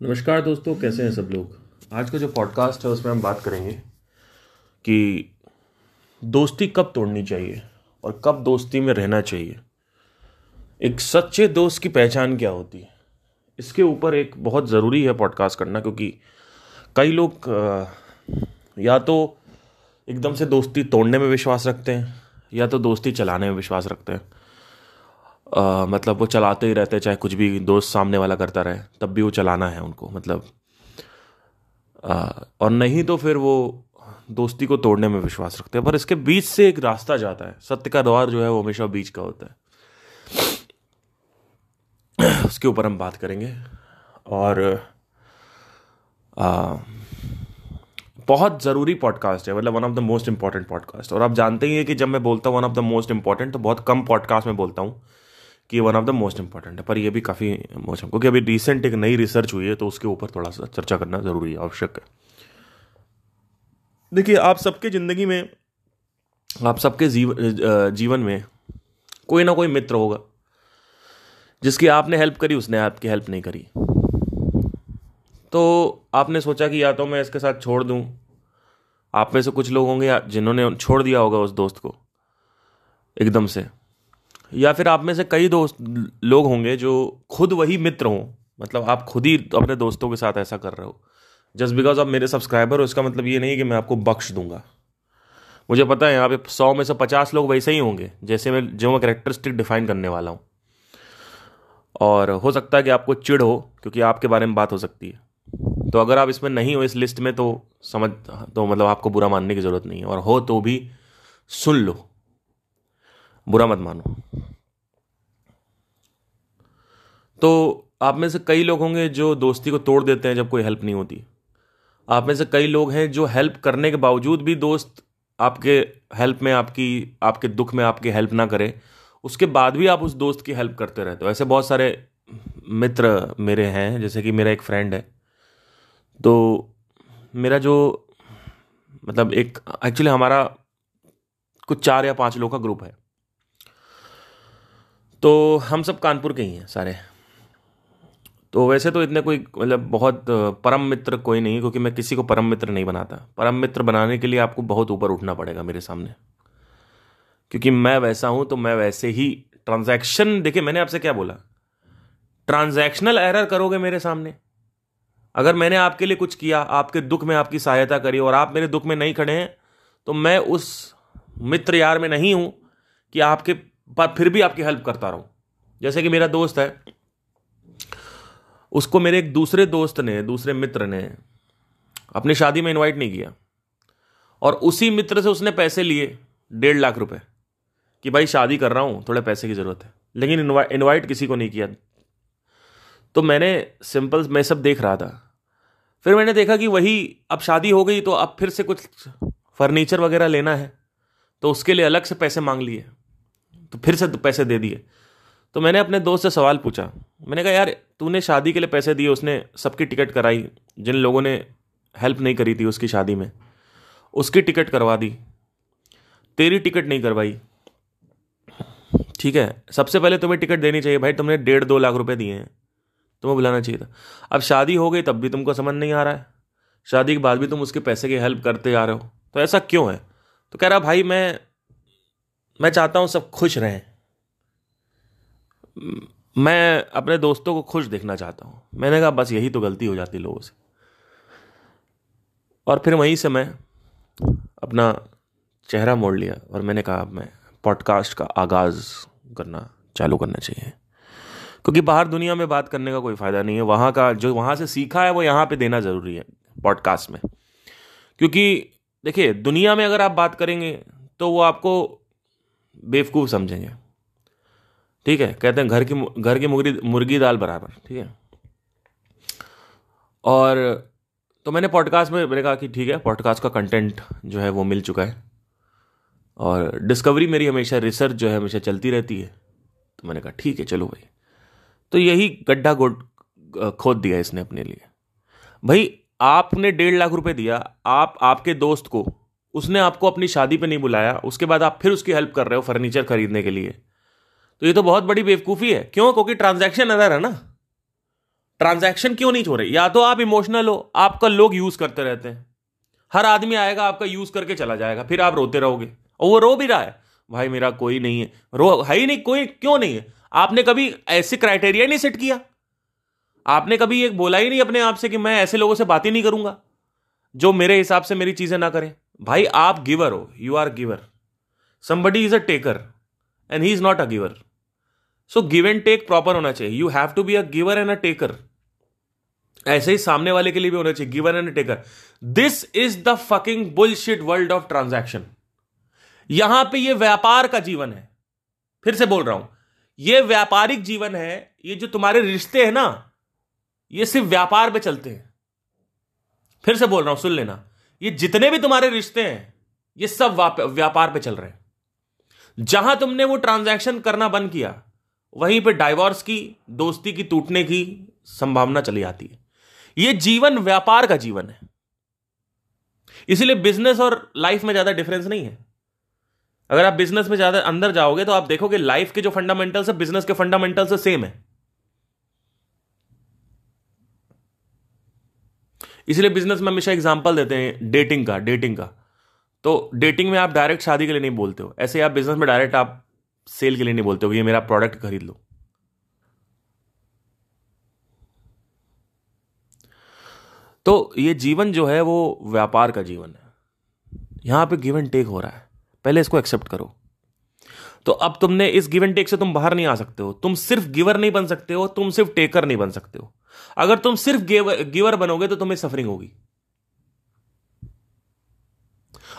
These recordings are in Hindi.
नमस्कार दोस्तों, कैसे हैं सब लोग? आज का जो पॉडकास्ट है, उसमें हम बात करेंगे कि दोस्ती कब तोड़नी चाहिए और कब दोस्ती में रहना चाहिए। एक सच्चे दोस्त की पहचान क्या होती है? इसके ऊपर एक बहुत ज़रूरी है पॉडकास्ट करना, क्योंकि कई लोग या तो एकदम से दोस्ती तोड़ने में विश्वास रखते हैं, या तो दोस्ती चलाने में विश्वास रखते हैं। अ, मतलब वो चलाते ही रहते चाहे कुछ भी दोस्त सामने वाला करता रहे तब भी वो चलाना है उनको मतलब। अ, और नहीं तो फिर वो दोस्ती को तोड़ने में विश्वास रखते हैं पर इसके बीच से एक रास्ता जाता है सत्य का द्वार जो है वो हमेशा बीच का होता है। उसके ऊपर हम बात करेंगे और आ, बहुत ज़रूरी पॉडकास्ट है मतलब one of the most important podcast और आप जानते ही हैं कि जब मैं बोलता हूँ one of the most important तो बहुत कम पॉडकास्ट में बोलता हूँ। कि one of the most important है। पर ये भी काफ़ी मोस्ट क्योंकि अभी रिसेंट एक नई रिसर्च हुई है तो उसके ऊपर थोड़ा सा चर्चा करना ज़रूरी है, आवश्यक है। देखिए, आप सबके ज़िंदगी में, आप सबके जीव जीवन में कोई ना कोई मित्र होगा, जिसकी आपने हेल्प करी, उसने आपकी हेल्प नहीं करी। तो आपने सोचा कि या तो मैं इसके साथ छोड़ दूँ, आप में से कुछ लोग होंगे जिन्होंने छोड़ दिया होगा उस दोस्त को, एकदम से। या फिर आप में से कई दोस्त लोग होंगे जो खुद वही मित्र हों। मतलब आप खुद ही अपने दोस्तों के साथ ऐसा कर रहे हो। जस्ट बिकॉज़ आप मेरे सब्सक्राइबर हो, इसका मतलब ये नहीं कि मैं आपको बख्श दूँगा। मुझे पता है, यहाँ पे सौ में से पचास लोग वैसे ही होंगे, जैसे मैं, जो मैं करेक्टरिस्टिक डिफाइन करने वाला हूँ। और हो सकता है कि आपको चिढ़ हो, क्योंकि आपके बारे में बात हो सकती है। तो अगर आप इसमें नहीं हो, इस लिस्ट में तो समझ तो मतलब आपको बुरा मानने की ज़रूरत नहीं है। और हो तो भी सुन लो। बुरा मत मानो। तो आप में से कई लोग होंगे जो दोस्ती को तोड़ देते हैं जब कोई हेल्प नहीं होती। आप में से कई लोग हैं जो हेल्प करने के बावजूद भी दोस्त आपके हेल्प में, आपकी, आपके दुख में आपकी हेल्प ना करे। उसके बाद भी आप उस दोस्त की हेल्प करते रहते हो। ऐसे बहुत सारे मित्र मेरे हैं, जैसे कि मेरा एक फ्रेंड है। तो मेरा जो मतलब एक एक्चुअली हमारा कुछ चार या पाँच लोग का ग्रुप है। तो हम सब कानपुर के ही हैं सारे। तो वैसे तो इतने कोई मतलब बहुत परम मित्र कोई नहीं, क्योंकि मैं किसी को परम मित्र नहीं बनाता। परम मित्र बनाने के लिए आपको बहुत ऊपर उठना पड़ेगा मेरे सामने। क्योंकि मैं वैसा हूँ तो मैं वैसे ही ट्रांजैक्शन, देखिए मैंने आपसे क्या बोला? ट्रांजैक्शनल एरर करोगे मेरे सामने। अगर मैंने आपके लिए कुछ किया, आपके दुख में आपकी सहायता करी और आप मेरे दुख में नहीं खड़े हैं तो मैं उस मित्र यार में नहीं हूँ कि आपके पर फिर भी आपकी हेल्प करता रहूँ। जैसे कि मेरा दोस्त है उसको मेरे एक दूसरे दोस्त ने दूसरे मित्र ने अपनी शादी में इनवाइट नहीं किया। और उसी मित्र से उसने पैसे लिए डेढ़ लाख रुपए कि भाई शादी कर रहा हूँ थोड़े पैसे की ज़रूरत है। लेकिन इनवा, इनवाइट किसी को नहीं किया। तो मैंने सिंपल मैं सब देख रहा था। फिर मैंने देखा कि वही अब शादी हो गई तो अब फिर से कुछ फर्नीचर वगैरह लेना है। तो उसके लिए अलग से पैसे मांग लिए। तो फिर से पैसे दे दिए। तो मैंने अपने दोस्त से सवाल पूछा। मैंने कहा, यार, तूने शादी के लिए पैसे दिए, उसने सबकी टिकट कराई, जिन लोगों ने हेल्प नहीं करी थी उसकी शादी में, उसकी टिकट करवा दी, तेरी टिकट नहीं करवाई। ठीक है, सबसे पहले तुम्हें टिकट देनी चाहिए। भाई, तुमने डेढ़ दो लाख रुपए दिए हैं, तुम्हें बुलाना चाहिए था। अब शादी हो गई, तब भी तुमको समझ नहीं आ रहा है। शादी के बाद भी तुम उसके पैसे की हेल्प करते आ रहे हो। तो ऐसा क्यों है? तो कह रहा, भाई, मैं मैं चाहता हूँ सब खुश रहें। मैं अपने दोस्तों को खुश देखना चाहता हूँ। मैंने कहा, बस यही तो गलती हो जाती लोगों से। और फिर वहीं से मैं अपना चेहरा मोड़ लिया और मैंने कहा, अब मैं पॉडकास्ट का आगाज़ करना, चालू करना चाहिए। क्योंकि बाहर दुनिया में बात करने का कोई फ़ायदा नहीं है। वहाँ का, जो वहाँ से सीखा है, वो यहाँ पे देना ज़रूरी है पॉडकास्ट में। क्योंकि देखिए, दुनिया में अगर आप बात करेंगे तो वो आपको बेवकूफ़ समझेंगे। ठीक है? कहते हैं घर की घर की मुर्गी मुर्गी दाल बराबर, ठीक है? और तो मैंने पॉडकास्ट में, मैंने कहा कि ठीक है पॉडकास्ट का कंटेंट जो है वो मिल चुका है। और डिस्कवरी मेरी हमेशा रिसर्च जो है हमेशा चलती रहती है। तो मैंने कहा, ठीक है, चलो भाई। तो यही गड्ढा गोड खोद दिया इसने अपने लिए। भाई, आपने डेढ़ लाख रुपए दिया, आप, आपके दोस्त को उसने आपको अपनी शादी पे नहीं बुलाया, उसके बाद आप फिर उसकी हेल्प कर रहे हो फर्नीचर खरीदने के लिए। तो ये तो बहुत बड़ी बेवकूफ़ी है। क्यों? क्योंकि ट्रांजैक्शन एरर है ना। ट्रांजैक्शन क्यों नहीं हो रहे? या तो आप इमोशनल हो, आपका लोग यूज़ करते रहते हैं। हर आदमी आएगा, आपका यूज़ करके चला जाएगा, फिर आप रोते रहोगे। और वो रो भी रहा है। भाई, मेरा कोई नहीं है। रो, है ही नहीं, कोई क्यों नहीं है? आपने कभी ऐसे क्राइटेरिया नहीं सेट किया? आपने कभी एक बोला ही नहीं अपने आप से कि मैं ऐसे लोगों से बात ही नहीं करूँगा? जो मेरे हिसाब से मेरी चीज़ें ना करें। भाई, आप गिवर हो you are giver somebody is a taker and he is not a giver so give and take proper होना चाहिए. You have to be a giver and a taker ऐसे ही सामने वाले के लिए भी होना चाहिए giver and a taker this is the fucking bullshit world of transaction यहाँ पे ये व्यापार का जीवन है. फिर से बोल रहा हूँ. ये व्यापारिक जीवन है, ये जो तुम्हारे रिश्ते हैं ना, ये सिर्फ़ व्यापार पे चलते हैं. फिर से बोल रहा हूँ, सुन लेना. ये जितने भी तुम्हारे रिश्ते हैं, ये सब व्यापार पे चल रहे हैं। जहाँ तुमने वो ट्रांजैक्शन करना बंद किया, वहीं पे डाइवोर्स की, दोस्ती की, टूटने की संभावना चली आती है। ये जीवन व्यापार का जीवन है। इसीलिए बिज़नेस और लाइफ में ज़्यादा डिफरेंस नहीं है। अगर आप बिज़नेस में ज़्यादा अंदर जाओगे तो आप देखोगे लाइफ के जो फंडामेंटल्स है बिज़नेस के फंडामेंटल्स से सेम है। इसलिए बिज़नेस में हमेशा एग्ज़ाम्पल देते हैं डेटिंग का डेटिंग का। तो डेटिंग में आप डायरेक्ट शादी के लिए नहीं बोलते हो। ऐसे आप बिज़नेस में डायरेक्ट आप सेल के लिए नहीं बोलते हो ये मेरा प्रोडक्ट खरीद लो। तो ये जीवन जो है वो व्यापार का जीवन है। यहाँ पे गिव एंड टेक हो रहा है। पहले इसको एक्सेप्ट करो। तो अब तुमने इस गिव एंड टेक से तुम बाहर नहीं आ सकते हो। तुम सिर्फ़ गिवर नहीं बन सकते हो, तुम सिर्फ़ टेकर नहीं बन सकते हो। अगर तुम सिर्फ़ गेवर, गिवर बनोगे तो तुम्हें सफरिंग होगी।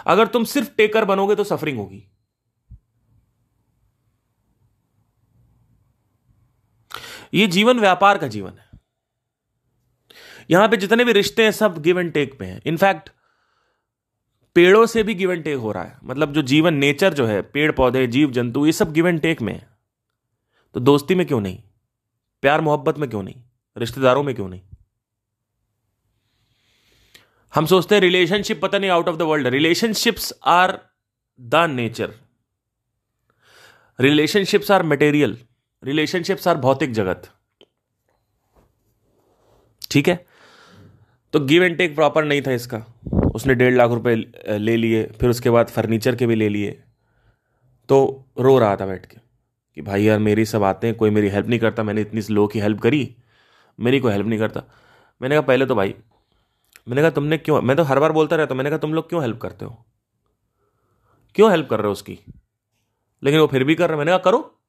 अगर तुम सिर्फ़ टेकर बनोगे तो सफरिंग होगी। ये जीवन व्यापार का जीवन है। यहाँ पे जितने भी रिश्ते हैं, सब गिव एंड टेक पे हैं। इनफैक्ट पेड़ों से भी गिव एंड टेक हो रहा है। मतलब जो जीवन नेचर जो है, पेड़, पौधे, जीव, जंतु, ये सब गिव एंड टेक में है। तो दोस्ती में क्यों नहीं? प्यार, मोहब्बत में क्यों नहीं? रिश्तेदारों में क्यों नहीं? हम सोचते हैं रिलेशनशिप पता नहीं out of the world relationships are the nature relationships are material relationships are भौतिक जगत। ठीक है? तो गिव एंड टेक प्रॉपर नहीं था इसका। उसने डेढ़ लाख रुपए ले लिए, फिर उसके बाद फर्नीचर के भी ले लिए। तो रो रहा था बैठ के कि भाई यार मेरी सब आते हैं, कोई मेरी हेल्प नहीं करता, मैंने इतनी लोगों की हेल्प करी। मेरी कोई हेल्प नहीं करता। मैंने कहा, पहले तो भाई। मैंने कहा, तुमने क्यों मैं तो हर बार बोलता रहता मैंने कहा, तुम लोग क्यों हेल्प करते हो? क्यों हेल्प कर रहे हो उसकी? लेकिन वो फिर भी कर रहे मैंने कहा, करो।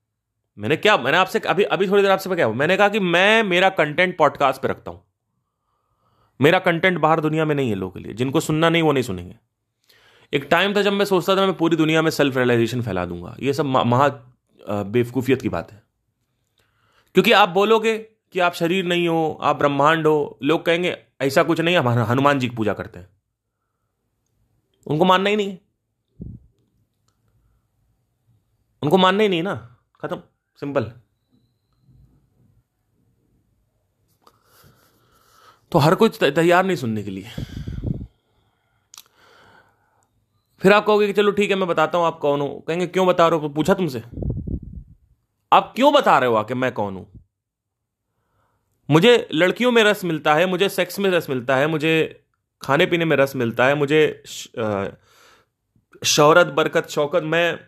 मैंने क्या, मैंने आपसे अभी अभी थोड़ी देर आपसे क्या, मैंने कहा कि मैं मेरा कंटेंट पॉडकास्ट पे रखता हूँ। मेरा कंटेंट बाहर दुनिया में नहीं है लोगों के लिए। जिनको सुनना नहीं, वो नहीं सुनेंगे। एक टाइम था जब मैं सोचता था, मैं पूरी दुनिया में सेल्फ रियलाइजेशन फैला दूँगा। ये सब महा बेवकूफियत की बात है। क्योंकि आप बोलोगे कि आप शरीर नहीं हो, आप ब्रह्मांड हो, लोग कहेंगे, ऐसा कुछ नहीं, हम हनुमान जी की पूजा करते हैं। उनको मानना ही नहीं है। उनको मानना ही नहीं ना। खत्म। सिंपल। तो हर कोई तैयार नहीं सुनने के लिए। फिर आप कहोगे कि चलो ठीक है, मैं बताता हूँ आप कौन हो। कहेंगे, क्यों बता रहे हो? पूछा तुमसे। आप क्यों बता रहे हो आके, मैं कौन हूँ? मुझे लड़कियों में रस मिलता है, मुझे सेक्स में रस मिलता है, मुझे खाने पीने में रस मिलता है, मुझे शौहरत, बरकत, शौकत, मैं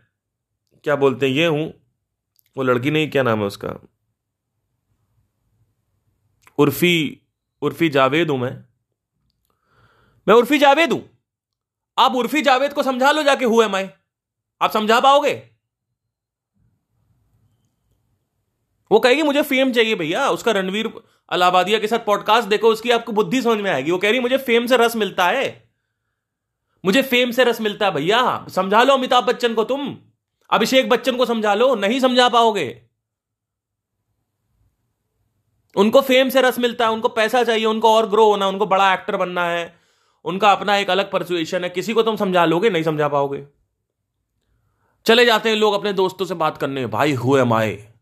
क्या बोलते हैं, ये हूँ। वो लड़की नहीं, क्या नाम है उसका? उर्फी उर्फी जावेद हूँ मैं। मैं उर्फी जावेद हूँ। आप उर्फी जावेद को समझा लो जाके हुए मैं आप समझा पाओगे? वो कहेगी, मुझे फेम चाहिए भैया, उसका रणवीर अलाहाबादिया के साथ पॉडकास्ट देखो, उसकी आपको बुद्धि समझ में आएगी। वो कह रही, मुझे फेम से रस मिलता है। मुझे फेम से रस मिलता है भैया। समझा लो अमिताभ बच्चन को तुम। अभिषेक बच्चन को समझा लो, नहीं समझा पाओगे। उनको फेम से रस मिलता है, उनको पैसा चाहिए, उनको और ग्रो होना, उनको बड़ा एक्टर बनना है। उनका अपना एक अलग परसुएशन है। किसी को तुम समझा लोगे, नहीं समझा पाओगे। चले जाते हैं लोग अपने दोस्तों से बात करने। भाई हुए माए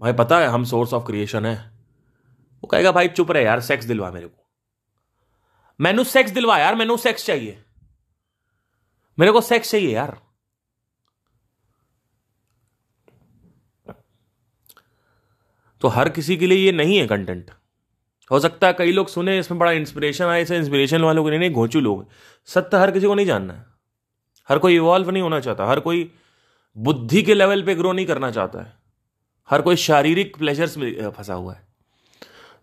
भाई, पता है हम सोर्स ऑफ़ क्रिएशन है। वो कहेगा, भाई, चुप रहे यार सेक्स दिलवा मेरे को। मैनू सेक्स दिलवा यार, मैनू सेक्स चाहिए। मेरे को सेक्स चाहिए यार। तो हर किसी के लिए ये नहीं है कंटेंट हो सकता है कई लोग सुने, इसमें बड़ा इंस्पिरेशन आए इसे इंस्पिरेशन वालों को नहीं नहीं, घोचू लोग। सत्य हर किसी को नहीं जानना है। हर कोई इवॉल्व नहीं होना चाहता, हर कोई बुद्धि के लेवल पे ग्रो नहीं करना चाहता है। हर कोई शारीरिक प्लेजर्स में फंसा हुआ है।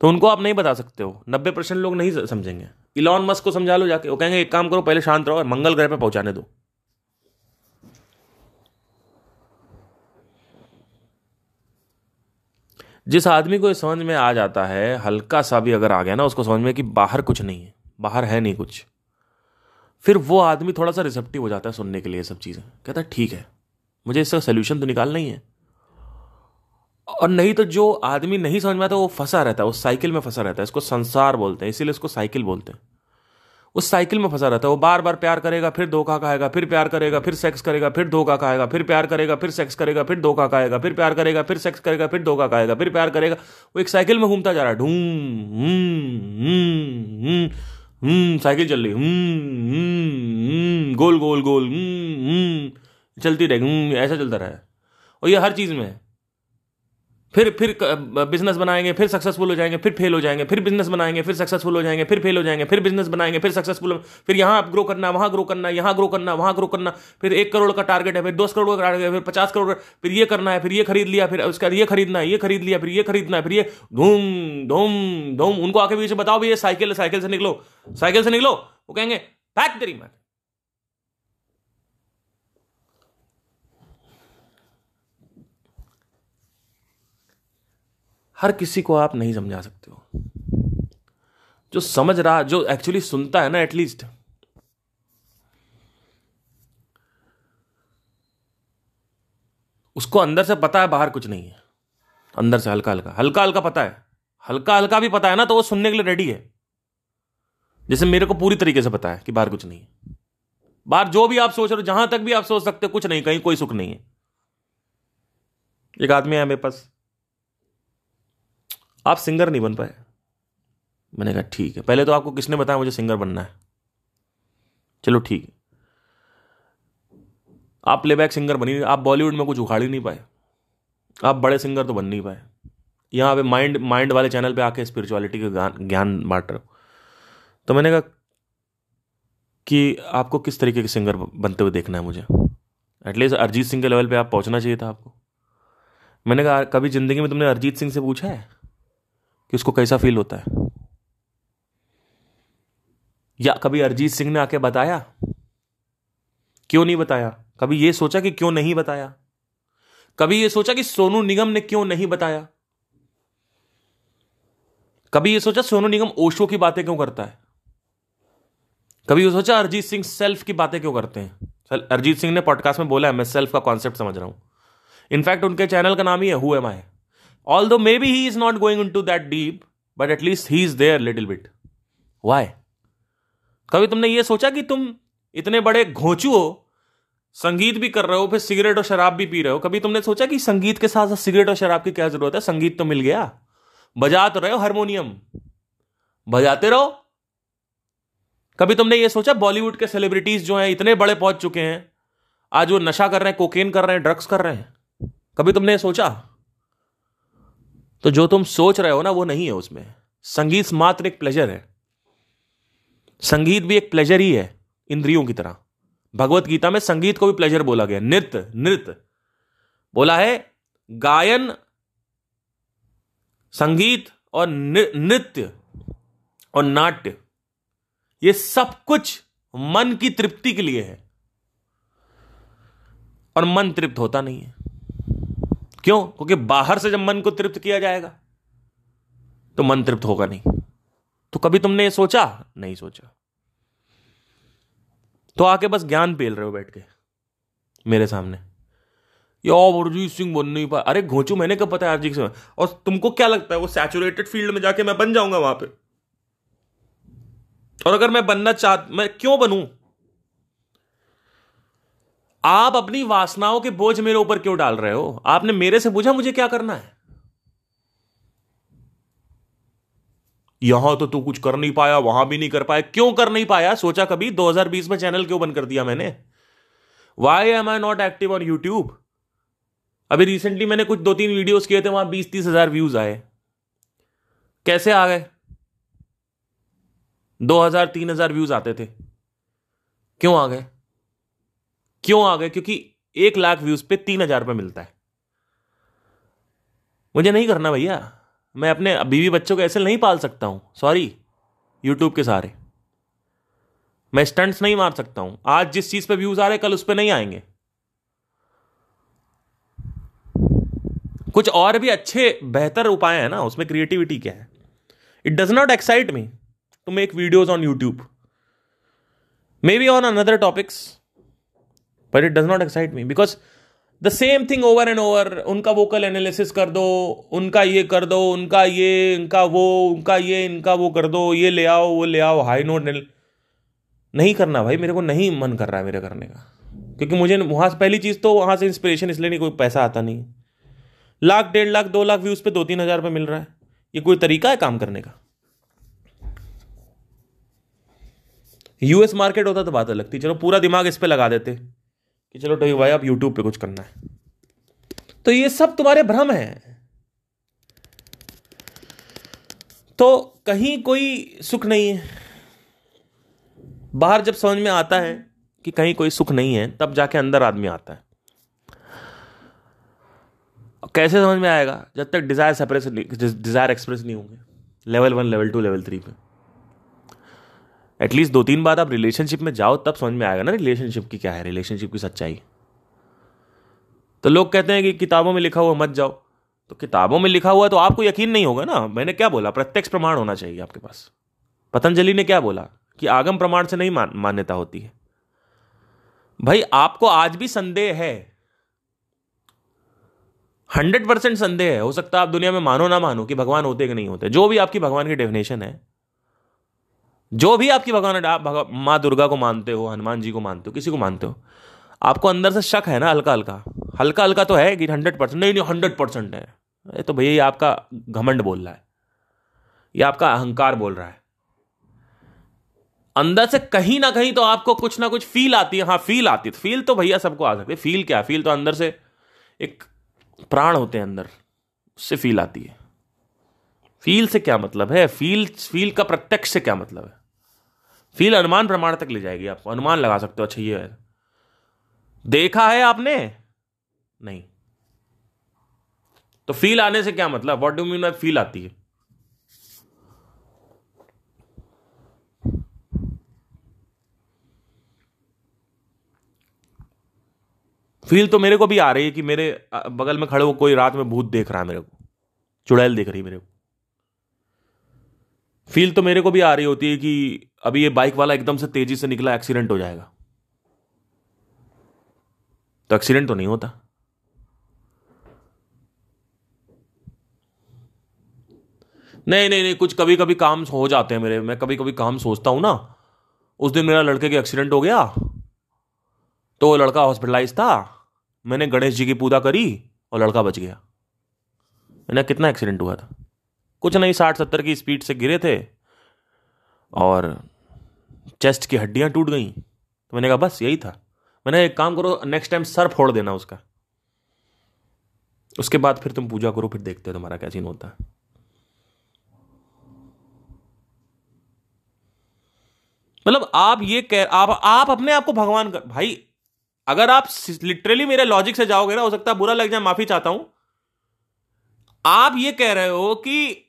तो उनको आप नहीं बता सकते हो। नब्बे परसेंट लोग नहीं समझेंगे। इलॉन मस्क को समझा लो जाके। वो कहेंगे, एक काम करो, पहले शांत रहो और मंगल ग्रह पे पहुँचाने दो। जिस आदमी को समझ में आ जाता है, हल्का सा भी अगर आ गया ना, उसको समझ में कि बाहर कुछ नहीं है। बाहर है नहीं कुछ। फिर वो आदमी थोड़ा सा रिसेप्टिव हो जाता है सुनने के लिए सब चीज़ें। कहता है, ठीक है। मुझे इसका सोल्यूशन तो निकालना ही है। और नहीं तो जो आदमी नहीं समझ में आता, वो फंसा रहता है उस साइकिल में फंसा रहता है, इसको संसार बोलते हैं, इसीलिए इसको साइकिल बोलते हैं। उस साइकिल में फंसा रहता है, वो बार बार प्यार करेगा, फिर धोखा खाएगा, फिर प्यार करेगा, फिर सेक्स करेगा, फिर धोखा खाएगा, फिर प्यार करेगा, फिर सेक्स करेगा, फिर धोखा खाएगा, फिर प्यार करेगा, फिर सेक्स करेगा, फिर धोखा खाएगा, फिर प्यार करेगा। वो एक साइकिल में घूमता जा रहा है ढूम साइकिल चल रही गोल गोल गोल चलती रहेगी ऐसा चलता रहा और ये हर चीज़ में है। फिर फिर बिज़नेस बनाएँगे, फिर सक्सेसफुल हो जाएँगे, फिर फेल हो जाएँगे, फिर बिज़नेस बनाएँगे, फिर सक्सेसफुल हो जाएँगे, फिर फेल हो जाएँगे, फिर बिज़नेस बनाएँगे, फिर सक्सेसफुल फिर यहाँ ग्रो करना, वहाँ ग्रो करना, यहाँ ग्रो करना, वहाँ ग्रो करना, फिर एक करोड़ का टारगेट है, फिर दस करोड़ का टारगेट है, फिर पचास करोड़ फिर ये करना है, फिर ये खरीद लिया, फिर उसका ये खरीदना है, ये खरीद लिया, फिर ये खरीदना है, फिर ये धूम धूम धूम, उनको आके पीछे बताओ भाई ये साइकिल साइकिल से निकलो, साइकिल से निकलो, वो कहेंगे पैक तेरी मैं हर किसी को आप नहीं समझा सकते हो। जो समझ रहा, जो एक्चुअली सुनता है ना एटलीस्ट उसको अंदर से पता है, बाहर कुछ नहीं है। अंदर से हल्का हल्का। हल्का हल्का पता है। हल्का हल्का भी पता है ना तो वो सुनने के लिए रेडी है। जैसे मेरे को पूरी तरीके से पता है कि बाहर कुछ नहीं है। बाहर जो भी आप सोच रहे हो, जहाँ तक भी आप सोच सकते हो, कुछ नहीं, कहीं कोई सुख नहीं है। एक आदमी है मेरे पास। आप सिंगर नहीं बन पाए। मैंने कहा, ठीक है। पहले तो आपको किसने बताया, मुझे सिंगर बनना है। चलो, ठीक है। आप प्लेबैक सिंगर बनी, आप बॉलीवुड में कुछ उखाड़ ही नहीं पाए। आप बड़े सिंगर तो बन नहीं पाए। यहाँ पे माइंड माइंड वाले चैनल पे आके स्पिरिचुअलिटी का ज्ञान बांट रहे हो। तो मैंने कहा कि आपको किस तरीके के सिंगर बनते हुए देखना है मुझे? एटलीस्ट अरिजीत सिंह के लेवल पे आप पहुँचना चाहिए था आपको। मैंने कहा, कभी ज़िंदगी में तुमने अरिजीत सिंह से पूछा है? कि उसको कैसा फील होता है? या कभी अरिजीत सिंह ने आके बताया? क्यों नहीं बताया? कभी ये सोचा कि क्यों नहीं बताया? कभी ये सोचा कि सोनू निगम ने क्यों नहीं बताया? कभी ये सोचा सोनू निगम ओशो की बातें क्यों करता है? कभी ये सोचा अरिजीत सिंह सेल्फ की बातें क्यों करते हैं? अरिजीत सिंह ने पॉडकास्ट में बोला है, मैं सेल्फ का कॉन्सेप्ट समझ रहा हूँ। इनफैक्ट उनके चैनल का नाम ही है who am I although be he is not going into that deep but at least he is there little bit why कभी तुमने ये सोचा कि तुम इतने बड़े घोंचू हो, संगीत भी कर रहे हो, फिर सिगरेट और शराब भी पी रहे हो? कभी तुमने सोचा कि संगीत के साथ साथ सिगरेट और शराब की क्या ज़रूरत है? संगीत तो मिल गया। बजा तो रहे हो हारमोनियम। बजाते रहो। कभी तुमने ये सोचा बॉलीवुड के सेलिब्रिटीज जो हैं, इतने बड़े पहुँच चुके हैं, आज वो नशा कर रहे हैं कोकेन कर रहे हैं ड्रग्स कर रहे हैं? कभी तुमने ये सोचा? तो जो तुम सोच रहे हो ना, वो नहीं है उसमें। संगीत मात्र एक प्लेजर है। संगीत भी एक प्लेजर ही है, इंद्रियों की तरह। भगवत गीता में संगीत को भी प्लेजर बोला गया। नृत्य नृत्य। बोला है, गायन, संगीत और नृत्य और नाट्य। ये सब कुछ मन की तृप्ति के लिए है। और मन तृप्त होता नहीं है। क्यों? क्योंकि बाहर से जब मन को तृप्त किया जाएगा तो मन तृप्त होगा नहीं। तो कभी तुमने ये सोचा? नहीं सोचा। तो आके बस ज्ञान पेल रहे हो बैठ के, मेरे सामने। अरिजीत सिंह बन नहीं पा, अरे घोचू, मैंने कब पता है अरिजीत सिंह और तुमको क्या लगता है, वो सैचुरेटेड फ़ील्ड में जाके मैं बन जाऊँगा वहाँ पे? और अगर मैं बनना चाह, मैं क्यों बनूं? आप अपनी वासनाओं के बोझ मेरे ऊपर क्यों डाल रहे हो? आपने मेरे से पूछा, मुझे क्या करना है? यहाँ तो तू कुछ कर नहीं पाया, वहाँ भी नहीं कर पाया। क्यों कर नहीं पाया? सोचा कभी 2020 में चैनल क्यों बंद कर दिया मैंने? Why am I not active on YouTube अभी रिसेंटली मैंने कुछ दो तीन वीडियोस किए थे, वहाँ बीस तीस हज़ार व्यूज़ आए। कैसे आ गए? दो हज़ार, तीन हज़ार व्यूज़ आते थे। क्यों आ गए? क्यों आ गए? क्योंकि एक लाख व्यूज़ पे तीन हज़ार रुपये मिलता है। मुझे नहीं करना भैया। मैं अपने बीवी बच्चों को ऐसे नहीं पाल सकता हूँ। सॉरी यूट्यूब के सारे मैं स्टंट्स नहीं मार सकता हूँ। आज जिस चीज़ पे व्यूज़ आ रहे कल उस पर नहीं आएँगे। कुछ और भी अच्छे, बेहतर उपाय है ना, उसमें क्रिएटिविटी क्या है? It does not excite me to make videos on YouTube maybe on another topics but it does not excite me because the same thing over and over उनका वोकल एनालिसिस कर दो, उनका ये कर दो, उनका ये, इनका वो, उनका ये, इनका वो कर दो, ये ले आओ, वो ले आओ हाई नोट नहीं करना भाई, मेरे को नहीं मन कर रहा है मेरे करने का। क्योंकि मुझे वहाँ से पहली चीज़ तो वहाँ से इंस्पिरेशन इसलिए नहीं, कोई पैसा आता नहीं। लाख, डेढ़ लाख, दो लाख व्यूज़ पे दो तीन हज़ार रुपये मिल रहा है। ये कोई तरीका है काम करने का? यूएस मार्केट होता तो बात अलग थी। चलो पूरा दिमाग इस पर लगा देते। कि चलो तो भाई आप यूट्यूब पे कुछ करना है। तो ये सब तुम्हारे भ्रम है। तो कहीं कोई सुख नहीं है। बाहर जब समझ में आता है कि कहीं कोई सुख नहीं है, तब जाके अंदर आदमी आता है। कैसे समझ में आएगा जब तक डिज़ायर सेपरेस डिज़ायर एक्सप्रेस नहीं होंगे। Level one level two level three पे। एटलीस्ट दो तीन बार आप रिलेशनशिप में जाओ तब समझ में आएगा ना रिलेशनशिप की क्या है रिलेशनशिप की सच्चाई। तो लोग कहते हैं कि किताबों में लिखा हुआ मत जाओ। तो किताबों में लिखा हुआ तो आपको यकीन नहीं होगा ना। मैंने क्या बोला? प्रत्यक्ष प्रमाण होना चाहिए आपके पास। पतंजलि ने क्या बोला? कि आगम प्रमाण से नहीं मान, मान्यता होती है। भाई आपको आज भी संदेह है। हंड्रेड परसेंट संदेह है। हो सकता है आप दुनिया में मानो ना मानो कि भगवान होते कि नहीं होते। जो भी आपकी भगवान की डेफिनेशन है। जो भी आपकी भगवान, आप माँ दुर्गा को मानते हो, हनुमान जी को मानते हो, किसी को मानते हो, आपको अंदर से शक है ना हल्का हल्का? हल्का हल्का तो है कि हंड्रेड परसेंट नहीं नहीं हंड्रेड परसेंट है। ये तो भैया, ये आपका घमंड बोल रहा है। ये आपका अहंकार बोल रहा है। अंदर से कहीं ना कहीं तो आपको कुछ ना कुछ फील आती है। हाँ फील आती है। फील तो भैया सबको आ सकती है। फील क्या? फील तो अंदर से एक प्राण होते हैं अंदर। उससे फील आती है। फील से क्या मतलब है? फील फील का प्रत्यक्ष से क्या मतलब है? फील अनुमान प्रमाण तक ले जाएगी आपको। अनुमान लगा सकते हो अच्छा ये है। देखा है आपने? नहीं। तो फील आने से क्या मतलब? वॉट डू मीन फील आती है? फील तो मेरे को भी आ रही है कि मेरे बगल में खड़े हो कोई रात में भूत देख रहा है मेरे को। चुड़ैल देख रही है मेरे को। फील तो मेरे को भी आ रही होती है कि अभी ये बाइक वाला एकदम से तेज़ी से निकला एक्सीडेंट हो जाएगा। तो एक्सीडेंट तो नहीं होता। नहीं नहीं नहीं, कुछ कभी कभी काम हो जाते हैं मेरे। मैं कभी कभी काम सोचता हूँ ना, उस दिन मेरा लड़के के एक्सीडेंट हो गया तो वो लड़का हॉस्पिटलाइज था। मैंने गणेश जी की पूजा करी और लड़का बच गया। मैंने कितना एक्सीडेंट हुआ था? कुछ नहीं साठ सत्तर की स्पीड से गिरे थे और चेस्ट की हड्डियाँ टूट गई। तो मैंने कहा, बस, यही था। मैंने एक काम करो नेक्स्ट टाइम सर फोड़ देना उसका। उसके बाद फिर तुम पूजा करो, फिर देखते हो तुम्हारा क्या सीन होता है। मतलब आप ये कह, आप आप अपने आप को भगवान कर, भाई, अगर आप लिटरली मेरे लॉजिक से जाओगे ना, हो सकता है बुरा लग जाए, माफ़ी चाहता हूँ। आप ये कह रहे हो कि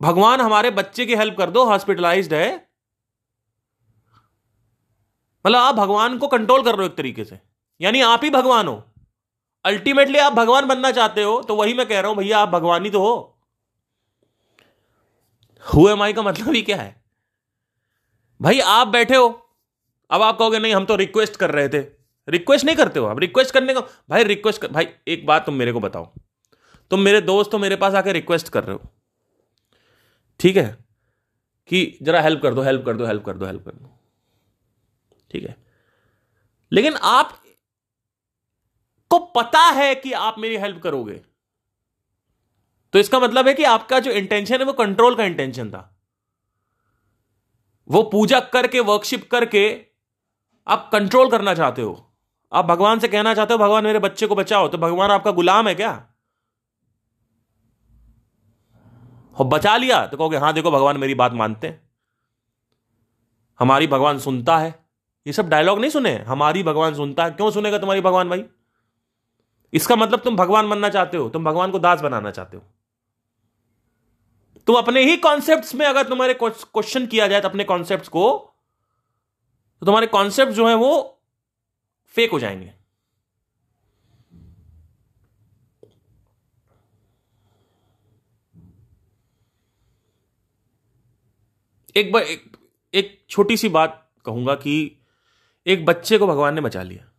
भगवान हमारे बच्चे की हेल्प कर दो हॉस्पिटलाइज्ड है। मतलब आप भगवान को कंट्रोल कर रहे हो एक तरीके से। यानी आप ही भगवान हो। अल्टीमेटली आप भगवान बनना चाहते हो तो वही मैं कह रहा हूँ भैया आप भगवान ही तो हो। हुए माई का मतलब ही क्या है? भाई आप बैठे हो। अब आप कहोगे नहीं हम तो रिक्वेस्ट कर रहे थे। रिक्वेस्ट नहीं करते हो आप। रिक्वेस्ट करने को भाई रिक्वेस्ट कर, भाई एक बात तुम मेरे को बताओ। तुम मेरे दोस्त हो मेरे पास आके रिक्वेस्ट कर रहे हो। ठीक है? कि जरा हेल्प कर दो हेल्प कर दो हेल्प कर दो हेल्प कर दो। ठीक है? लेकिन आप को पता है कि आप मेरी हेल्प करोगे। तो इसका मतलब है कि आपका जो इंटेंशन है, वो कंट्रोल का इंटेंशन था। वो पूजा करके वर्कशिप करके आप कंट्रोल करना चाहते हो। आप भगवान से कहना चाहते हो, भगवान मेरे बच्चे को बचाओ। तो भगवान आपका गुलाम है क्या? और बचा लिया तो कहोगे हाँ देखो, भगवान मेरी बात मानते हैं। हमारी भगवान सुनता है। ये सब डायलॉग नहीं सुने? हमारी भगवान सुनता है। क्यों सुनेगा तुम्हारी भगवान भाई? इसका मतलब तुम भगवान बनना चाहते हो, तुम भगवान को दास बनाना चाहते हो। तुम अपने ही कॉन्सेप्ट्स में अगर तुम्हारे क्वेश्चन किया जाए तो अपने कॉन्सेप्ट्स को तो तुम्हारे कॉन्सेप्ट जो है वो फेक हो जाएँगे। एक बार एक, एक छोटी सी बात कहूँगा कि एक बच्चे को भगवान ने बचा लिया।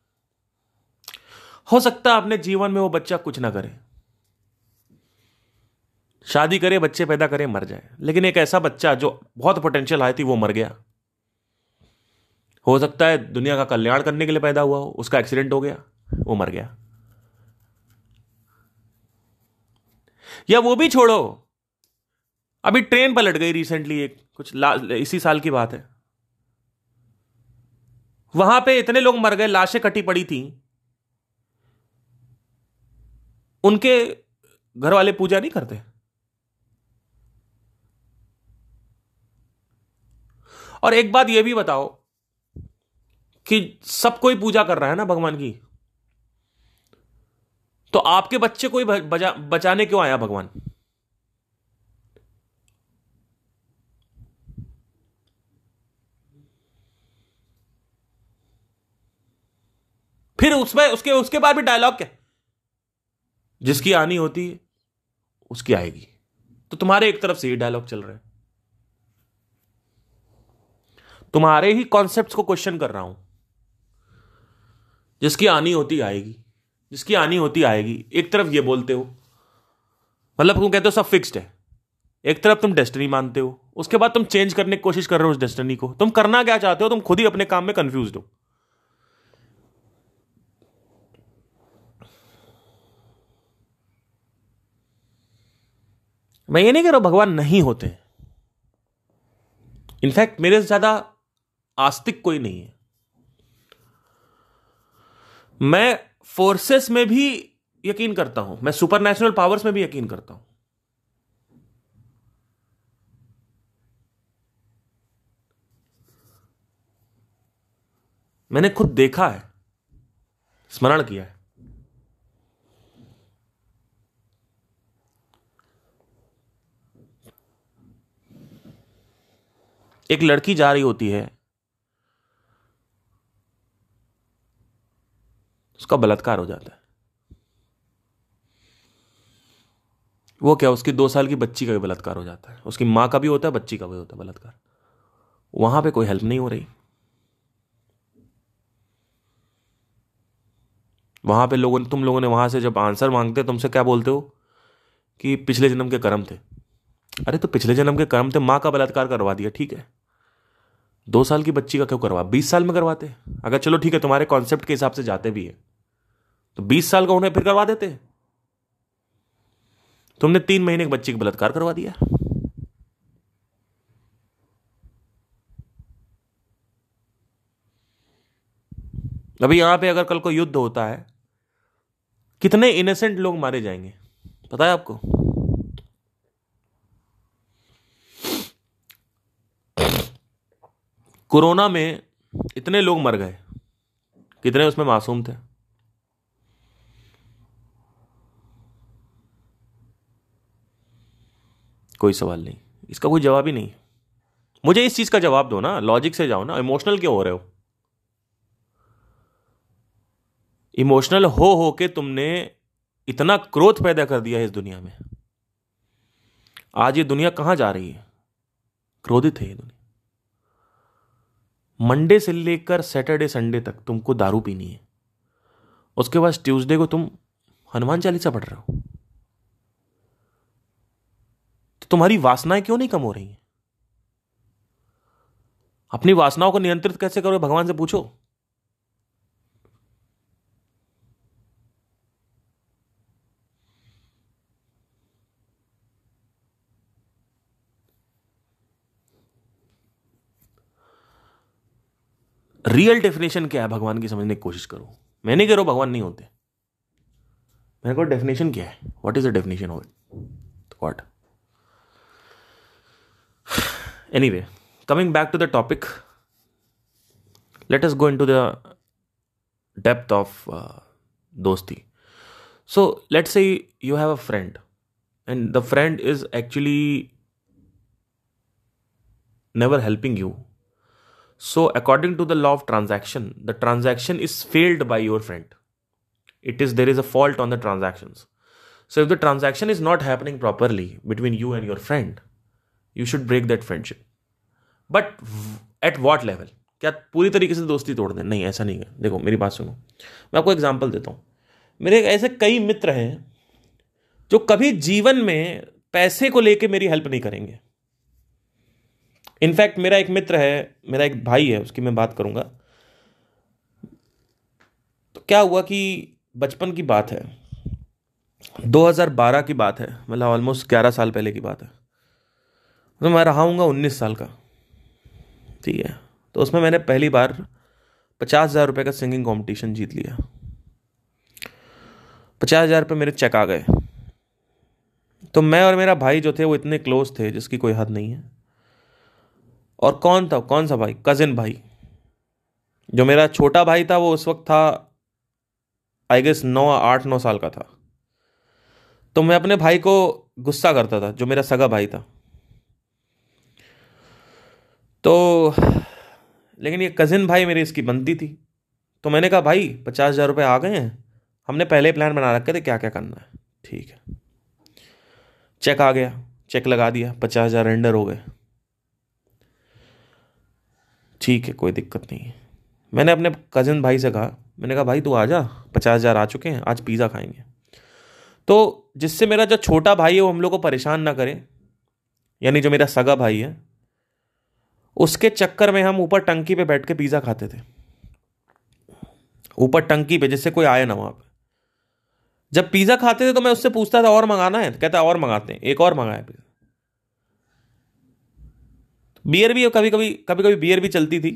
हो सकता है अपने जीवन में वो बच्चा कुछ ना करे। शादी करे बच्चे पैदा करे मर जाए। लेकिन एक ऐसा बच्चा जो बहुत पोटेंशियल आई थी वो मर गया। हो सकता है दुनिया का कल्याण करने के लिए पैदा हुआ हो उसका एक्सीडेंट हो गया वो मर गया। या वो भी छोड़ो। अभी ट्रेन पलट गई रिसेंटली एक कुछ इसी साल की बात है। वहाँ पे इतने लोग मर गए लाशें कटी पड़ी थी। उनके घर वाले पूजा नहीं करते। और एक बात यह भी बताओ कि सब कोई पूजा कर रहा है ना भगवान की? तो आपके बच्चे कोई बचा, बचाने क्यों आया भगवान? फिर उसमें, उसके उसके बाद भी डायलॉग क्या? जिसकी आनी होती है, उसकी आएगी। तो तुम्हारे एक तरफ़ से ये डायलॉग चल रहा है। तुम्हारे ही कॉन्सेप्ट को क्वेश्चन कर रहा हूँ। जिसकी आनी होती आएगी, जिसकी आनी होती आएगी, एक तरफ़ ये बोलते हो। मतलब तुम कहते हो सब फिक्स्ड है। एक तरफ़ तुम डेस्टिनी मानते हो। उसके बाद तुम चेंज करने की कोशिश कर रहे हो उस डेस्टिनी को। तुम करना क्या चाहते हो, तुम खुद ही अपने काम में कंफ्यूज हो। मैं ये नहीं कह रहा भगवान नहीं होते इनफैक्ट मेरे से ज़्यादा आस्तिक कोई नहीं है। मैं फोर्सेस में भी यकीन करता हूँ। मैं सुपर नेचुरल पावर्स में भी यकीन करता हूँ। मैंने खुद देखा है, स्मरण किया है। एक लड़की जा रही होती है, उसका बलात्कार हो जाता है। वो क्या, उसकी दो साल की बच्ची का भी बलात्कार हो जाता है। उसकी माँ का भी होता है, बच्ची का भी होता है बलात्कार। वहाँ पे कोई हेल्प नहीं हो रही। वहाँ पे लोगों ने तुम लोगों ने वहाँ से जब आंसर मांगते, तुमसे क्या बोलते हो? कि पिछले जन्म के कर्म थे। अरे तो पिछले जन्म के कर्म थे, माँ का बलात्कार करवा दिया, ठीक है। दो साल की बच्ची का क्यों करवा? बीस साल में करवाते अगर चलो ठीक है, तुम्हारे कॉन्सेप्ट के हिसाब से जाते भी है तो बीस साल का उन्हें फिर करवा देते तुमने तीन महीने के बच्चे का बलात्कार करवा दिया। अभी यहाँ पे अगर कल को युद्ध होता है, कितने इनोसेंट लोग मारे जाएँगे? पता है आपको? कोरोना में इतने लोग मर गए। कितने उसमें मासूम थे। कोई सवाल नहीं। इसका कोई जवाब ही नहीं। मुझे इस चीज़ का जवाब दो ना। लॉजिक से जाओ ना। इमोशनल क्यों हो रहे हो? इमोशनल हो हो के तुमने इतना क्रोध पैदा कर दिया है इस दुनिया में। आज ये दुनिया कहाँ जा रही है? क्रोधित है ये दुनिया। मंडे से लेकर सैटरडे, संडे तक तुमको दारू पीनी है। उसके बाद ट्यूसडे को तुम हनुमान चालीसा पढ़ रहे हो। तो तुम्हारी वासनाएँ क्यों नहीं कम हो रही हैं? अपनी वासनाओं को नियंत्रित कैसे करो भगवान से पूछो। रियल डेफिनेशन क्या है? भगवान की समझने की कोशिश करो। मैं नहीं कह रहा भगवान नहीं होते। मेरे को डेफिनेशन क्या है? What is the definition of it what anyway coming back to the topic let us go into the depth of दोस्ती so let say you have a friend and the friend is actually never helping you so according to the law of transaction the transaction is failed by your friend it is there is a fault on the transaction so if the transaction is not happening properly between you and your friend you should break that friendship but at what level क्या पूरी तरीके से दोस्ती तोड़ दें? नहीं, ऐसा नहीं है। देखो, मेरी बात सुनो। मैं आपको एग्ज़ाम्पल देता हूँ। मेरे ऐसे कई मित्र हैं जो कभी जीवन में पैसे को लेकर मेरी हेल्प नहीं करेंगे। इनफैक्ट मेरा एक मित्र है, मेरा एक भाई है, उसकी मैं बात करूँगा। तो क्या हुआ कि बचपन की बात है। 2012 की बात है मतलब ऑलमोस्ट 11 साल पहले की बात है। तो मैं रहा हूँगा उन्नीस साल का, ठीक है। तो उसमें मैंने पहली बार पचास हज़ार रुपये का सिंगिंग कंपटीशन जीत लिया। पचास हज़ार रुपये मेरे चेक आ गए। तो मैं और मेरा भाई जो थे, वो इतने क्लोज थे, जिसकी कोई हद नहीं है। और कौन था? कौन सा भाई? कजिन भाई। जो मेरा छोटा भाई था, वो उस वक्त था आई गेस नौ, आठ, नौ साल का था। तो मैं अपने भाई को गुस्सा करता था, जो मेरा सगा भाई था। तो लेकिन ये कज़िन भाई मेरी इसकी बनती थी। तो मैंने कहा, भाई, पचास हज़ार रुपये आ गए हैं। हमने पहले प्लान बना रखे थे क्या क्या करना है? ठीक है। चेक आ गया। चेक लगा दिया। पचास हज़ार रेंडर हो गए। ठीक है, कोई दिक्कत नहीं है। मैंने अपने कज़न भाई से कहा, मैंने कहा, भाई तू आ जा, पचास हज़ार आ चुके हैं, आज पिज़्ज़ा खाएँगे। तो जिससे मेरा जो छोटा भाई है, वो हम लोग को परेशान ना करे, यानी जो मेरा सगा भाई है, उसके चक्कर में हम ऊपर टंकी पे बैठ के पिज़्ज़ा खाते थे। ऊपर टंकी पे, जिससे कोई आए ना वहाँ पे। जब पिज़्ज़ा खाते थे तो मैं उससे पूछता था, और मंगाना है? कहता और मंगाते हैं, एक और मंगाया पिज़्ज़ा बियर भी कभी कभी कभी कभी बियर भी चलती थी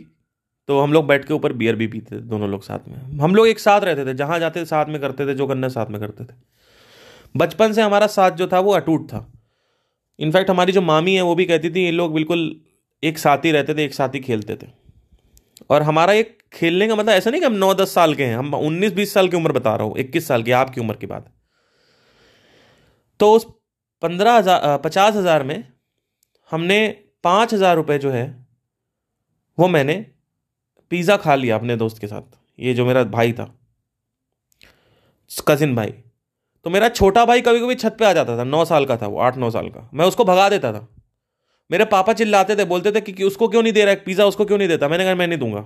तो हम लोग बैठ के ऊपर बियर भी पीते थे, दोनों लोग साथ में। हम लोग एक साथ रहते थे, जहाँ जाते थे साथ में करते थे, जो करना साथ में करते थे। बचपन से हमारा साथ जो था, वो अटूट था। इनफैक्ट हमारी जो मामी है, वो भी कहती थी, ये लोग बिल्कुल एक साथ ही रहते थे, एक साथ ही खेलते थे। और हमारा एक खेलने का मतलब ऐसा नहीं कि हम नौ दस साल के हैं, हम उन्नीस बीस साल की उम्र बता रहा हूँ, इक्कीस साल की, आपकी उम्र की बात। तो उस पंद्रह हज़ार पचास हज़ार में हमने पाँच हज़ार रुपये जो है, वो मैंने पिज़्ज़ा खा लिया अपने दोस्त के साथ। ये जो मेरा भाई था कजिन भाई। तो मेरा छोटा भाई कभी कभी छत पे आ जाता था, नौ साल का था वो, आठ नौ साल का। मैं उसको भगा देता था। मेरे पापा चिल्लाते थे, बोलते थे कि कि उसको क्यों नहीं दे रहा है, पिज़्ज़ा उसको क्यों नहीं देता? मैंने कहा, मैं नहीं दूँगा।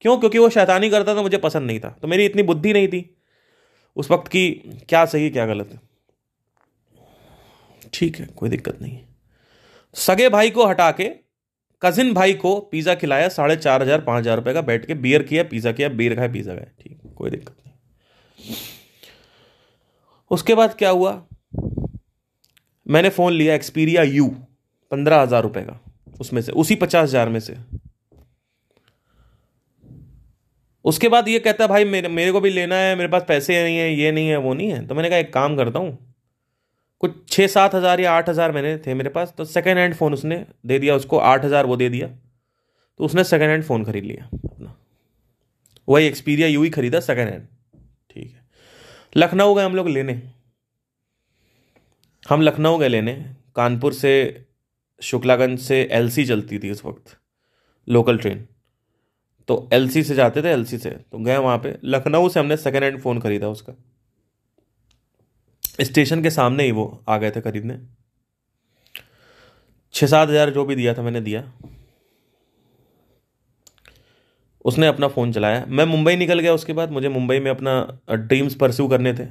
क्यों? क्योंकि वो शैतानी करता था, मुझे पसंद नहीं था। तो मेरी इतनी बुद्धि नहीं थी उस वक्त की, क्या सही, क्या गलत। है ठीक है, कोई दिक्कत नहीं सगे भाई को हटा के कजिन भाई को पिज़्ज़ा खिलाया, साढ़े चार हज़ार, पाँच हज़ार रुपये का बैठ के बियर किया पिज़्ज़ा किया बियर खाया पिज़्ज़ा खाया ठीक, कोई दिक्कत नहीं। उसके बाद क्या हुआ? मैंने फ़ोन लिया एक्सपीरिया यू पंद्रह हज़ार रुपए का, उसमें से, उसी पचास हज़ार में से। उसके बाद ये कहता भाई मेरे मेरे को भी लेना है, मेरे पास पैसे नहीं है, ये नहीं है, वो नहीं है। तो मैंने कहा, एक काम करता हूँ कुछ छः सात हज़ार या आठ हज़ार मैंने थे मेरे पास तो सेकेंड हैंड फ़ोन उसने दे दिया, उसको आठ हज़ार वो दे दिया तो उसने सेकेंड हैंड फ़ोन खरीद लिया अपना। वही एक्सपीरिया यू ही खरीदा सेकेंड हैंड ठीक है। लखनऊ गए हम लोग लेने। हम लखनऊ गए लेने। कानपुर से शुक्लागंज से एलसी चलती थी उस वक्त लोकल ट्रेन तो एलसी से जाते थे एलसी से तो गए वहाँ पे। लखनऊ से हमने सेकेंड हैंड फ़ोन खरीदा उसका। स्टेशन के सामने ही वो आ गए थे खरीदने। छः सात हज़ार जो भी दिया था मैंने दिया। उसने अपना फ़ोन चलाया। मैं मुंबई निकल गया उसके बाद। मुझे मुंबई में अपना ड्रीम्स परस्यू करने थे।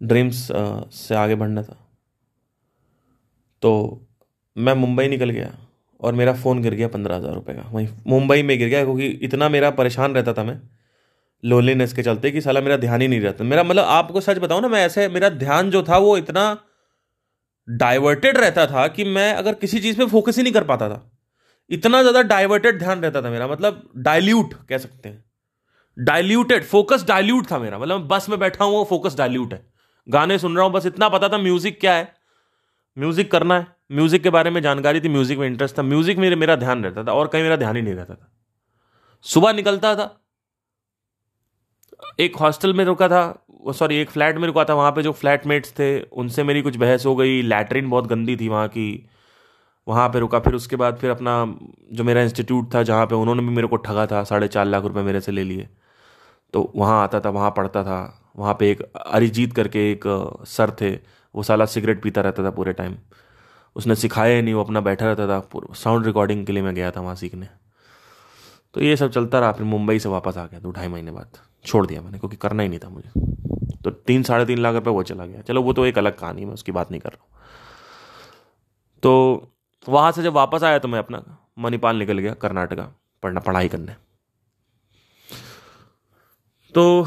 ड्रीम्स से आगे बढ़ना था। तो मैं मुंबई निकल गया और मेरा फ़ोन गिर गया पंद्रह हज़ार रुपये का। वहीं मुंबई में गिर गया क्योंकि इतना मेरा परेशान रहता था मैं। लोनलीनेस के चलते कि साला मेरा ध्यान ही नहीं रहता। मेरा मतलब आपको सच बताऊँ ना, मैं ऐसे, मेरा ध्यान जो था वो इतना डाइवर्टेड रहता था कि मैं अगर किसी चीज़ पे फोकस ही नहीं कर पाता था। इतना ज़्यादा डाइवर्टेड ध्यान रहता था मेरा मतलब डाइल्यूट कह सकते हैं। डाइल्यूटेड फोकस डाइल्यूट था मेरा मतलब बस में बैठा हूँ फोकस डाइल्यूट है। गाने सुन रहा हूँ, बस इतना पता था म्यूज़िक क्या है। म्यूज़िक करना है। म्यूज़िक के बारे में जानकारी थी म्यूज़िक में इंटरेस्ट था। म्यूज़िक में मेरा ध्यान रहता था और कहीं मेरा ध्यान ही नहीं रहता था। सुबह निकलता था एक हॉस्टल में रुका था, सॉरी, एक फ्लैट में रुका था, वहाँ पे जो फ्लैटमेट्स थे, उनसे मेरी कुछ बहस हो गई, लैटरिन बहुत गंदी थी वहाँ की। वहाँ पे रुका, फिर उसके बाद फिर अपना जो मेरा इंस्टीट्यूट था, जहाँ पे उन्होंने भी मेरे को ठगा था, साढ़े चार लाख रुपए मेरे से ले लिए। तो वहाँ आता था, वहाँ पढ़ता था, वहाँ पे एक अरिजीत करके एक सर थे, वो साला सिगरेट पीता रहता था पूरे टाइम। उसने सिखाया नहीं, वो अपना बैठा रहता था साउंड रिकॉर्डिंग के लिए मैं गया था वहाँ सीखने। तो ये सब चलता रहा, फिर मुंबई से वापस आ गया दो ढाई महीने बाद। छोड़ दिया मैंने, क्योंकि करना ही नहीं था मुझे। तो तीन, साढ़े तीन लाख रुपये वो चला गया। चलो, वो तो एक अलग कहानी मैं उसकी बात नहीं कर रहा तो वहाँ से जब वापस आया तो मैं अपना मणिपाल निकल गया कर्नाटका पढ़ना, पढ़ाई करने। तो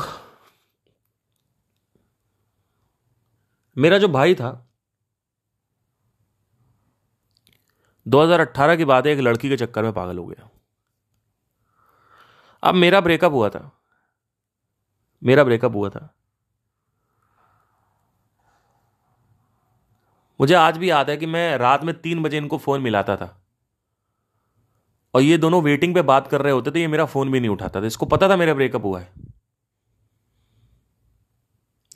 मेरा जो भाई था 2018 की बात है एक लड़की के चक्कर में पागल हो गया। अब मेरा ब्रेकअप हुआ था। मेरा ब्रेकअप हुआ था। मुझे आज भी याद है कि मैं रात में तीन बजे इनको फ़ोन मिलाता था। और ये दोनों वेटिंग पे बात कर रहे होते थे, ये मेरा फ़ोन भी नहीं उठाता था। इसको पता था मेरा ब्रेकअप हुआ है।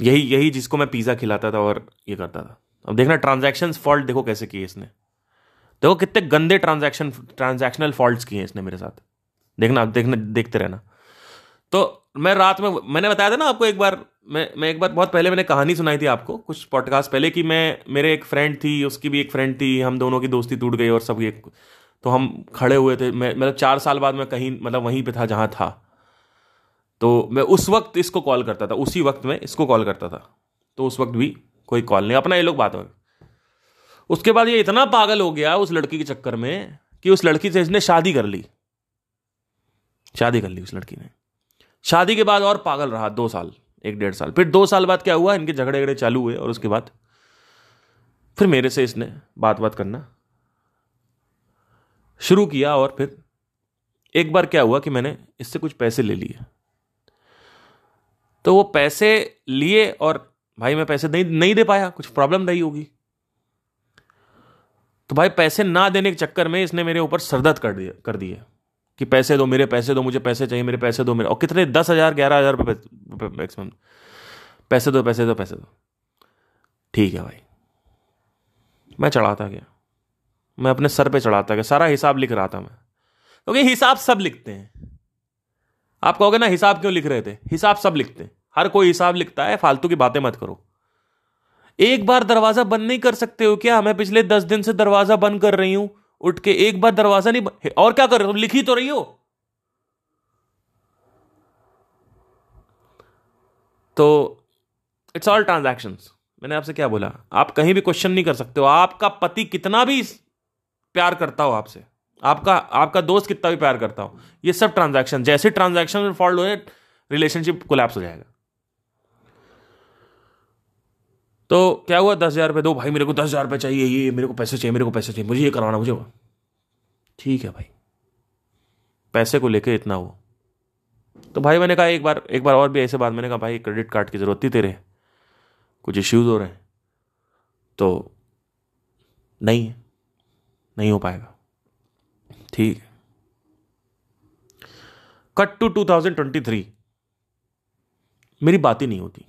यही यही जिसको मैं पिज्जा खिलाता था और ये करता था। अब देखना ट्रांजैक्शन फॉल्ट देखो कैसे किए इसने। देखो कितने गंदे ट्रांजैक्शन ट्रांजैक्शनल फॉल्ट किए इसने मेरे साथ। देखना देखना, देखते रहना। तो मैं रात में, मैंने बताया था ना आपको एक बार, मैं मैं एक बार बहुत पहले मैंने कहानी सुनाई थी आपको, कुछ पॉडकास्ट पहले कि मैं, मेरे एक फ्रेंड थी, उसकी भी एक फ्रेंड थी, हम दोनों की दोस्ती टूट गई और सब एक तो हम खड़े हुए थे, मैं मतलब चार साल बाद मैं कहीं मतलब वहीं पे था जहाँ था। तो मैं उस वक्त इसको कॉल करता था, उसी वक्त में इसको कॉल करता था तो उस वक्त भी कोई कॉल नहीं, अपना ये लोग बात हो उसके बाद ये इतना पागल हो गया उस लड़की के चक्कर में कि उस लड़की से इसने शादी कर ली। शादी कर ली उस लड़की ने। शादी के बाद और पागल रहा, दो साल, एक डेढ़ साल। फिर दो साल बाद क्या हुआ? इनके झगड़े झगड़े चालू हुए और उसके बाद फिर मेरे से इसने बात बात करना शुरू किया और फिर एक बार क्या हुआ कि मैंने इससे कुछ पैसे ले लिए। तो वो पैसे लिए और भाई मैं पैसे नहीं नहीं दे पाया, कुछ प्रॉब्लम रही होगी। तो भाई पैसे ना देने के चक्कर में इसने मेरे ऊपर सरदर्द कर दिया, कर दिए। कि पैसे दो, मेरे पैसे दो, मुझे पैसे चाहिए, मेरे पैसे दो, मेरे, और कितने, दस हज़ार, ग्यारह हज़ार रुपये मैक्सिमम पैसे दो पैसे दो पैसे दो। ठीक है भाई। मैं चढ़ाता गया। मैं अपने सर पे चढ़ाता गया। सारा हिसाब लिख रहा था मैं। क्योंकि हिसाब सब लिखते हैं। आप कहोगे ना, हिसाब क्यों लिख रहे थे? हिसाब सब लिखते हैं। हर कोई हिसाब लिखता है, फालतू की बातें मत करो। एक बार दरवाज़ा बंद नहीं कर सकते हो क्या? मैं पिछले दस दिन से दरवाज़ा बंद कर रही हूँ। उठ के एक बार दरवाज़ा नहीं और क्या कर रहे हो? तुम लिखी तो रही हो। तो इट्स ऑल ट्रांजैक्शन मैंने आपसे क्या बोला? आप कहीं भी क्वेश्चन नहीं कर सकते हो। आपका पति कितना भी प्यार करता हो आपसे। आपका आपका दोस्त कितना भी प्यार करता हो। ये सब ट्रांजैक्शन जैसे ट्रांजैक्शन में फॉल्ट हो रिलेशनशिप कोलैप्स हो जाएगा। तो क्या हुआ? दस हज़ार रुपये दो भाई, मेरे को दस हज़ार रुपये चाहिए, ये, मेरे को पैसे चाहिए, मेरे को पैसे चाहिए, मुझे ये करवाना मुझे ठीक है भाई। पैसे को लेके इतना हो तो भाई मैंने कहा एक बार एक बार और भी ऐसे बात मैंने कहा, भाई क्रेडिट कार्ड की ज़रूरत थी तेरे कुछ इश्यूज़ हो रहे हैं। तो नहीं नहीं हो पाएगा। ठीक है। Cut to two thousand twenty three मेरी बात ही नहीं होती।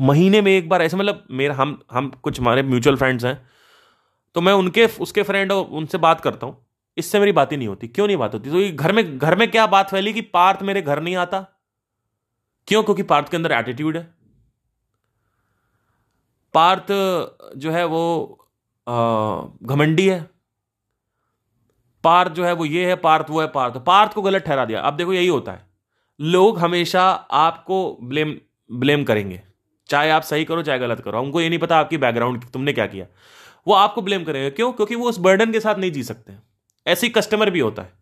महीने में एक बार ऐसे मतलब मेरा, हम हम कुछ हमारे म्यूचुअल फ्रेंड्स हैं तो मैं उनके, उसके फ्रेंड और उनसे बात करता हूँ। इससे मेरी बात ही नहीं होती। क्यों नहीं बात होती? तो ये घर में घर में क्या बात फैली कि पार्थ मेरे घर नहीं आता? क्यों? क्योंकि पार्थ के अंदर एटीट्यूड है। पार्थ जो है वो घमंडी है। पार्थ जो है वो ये है, पार्थ वो है, पार्थ। पार्थ को गलत ठहरा दिया। अब देखो यही होता है। लोग हमेशा आपको ब्लेम ब्लेम करेंगे। चाहे आप सही करो, चाहे गलत करो उनको ये नहीं पता आपकी बैकग्राउंड तुमने क्या किया। वो आपको ब्लेम करेंगे। क्यों? क्योंकि वो उस बर्डन के साथ नहीं जी सकते ऐसे ही कस्टमर भी होता है।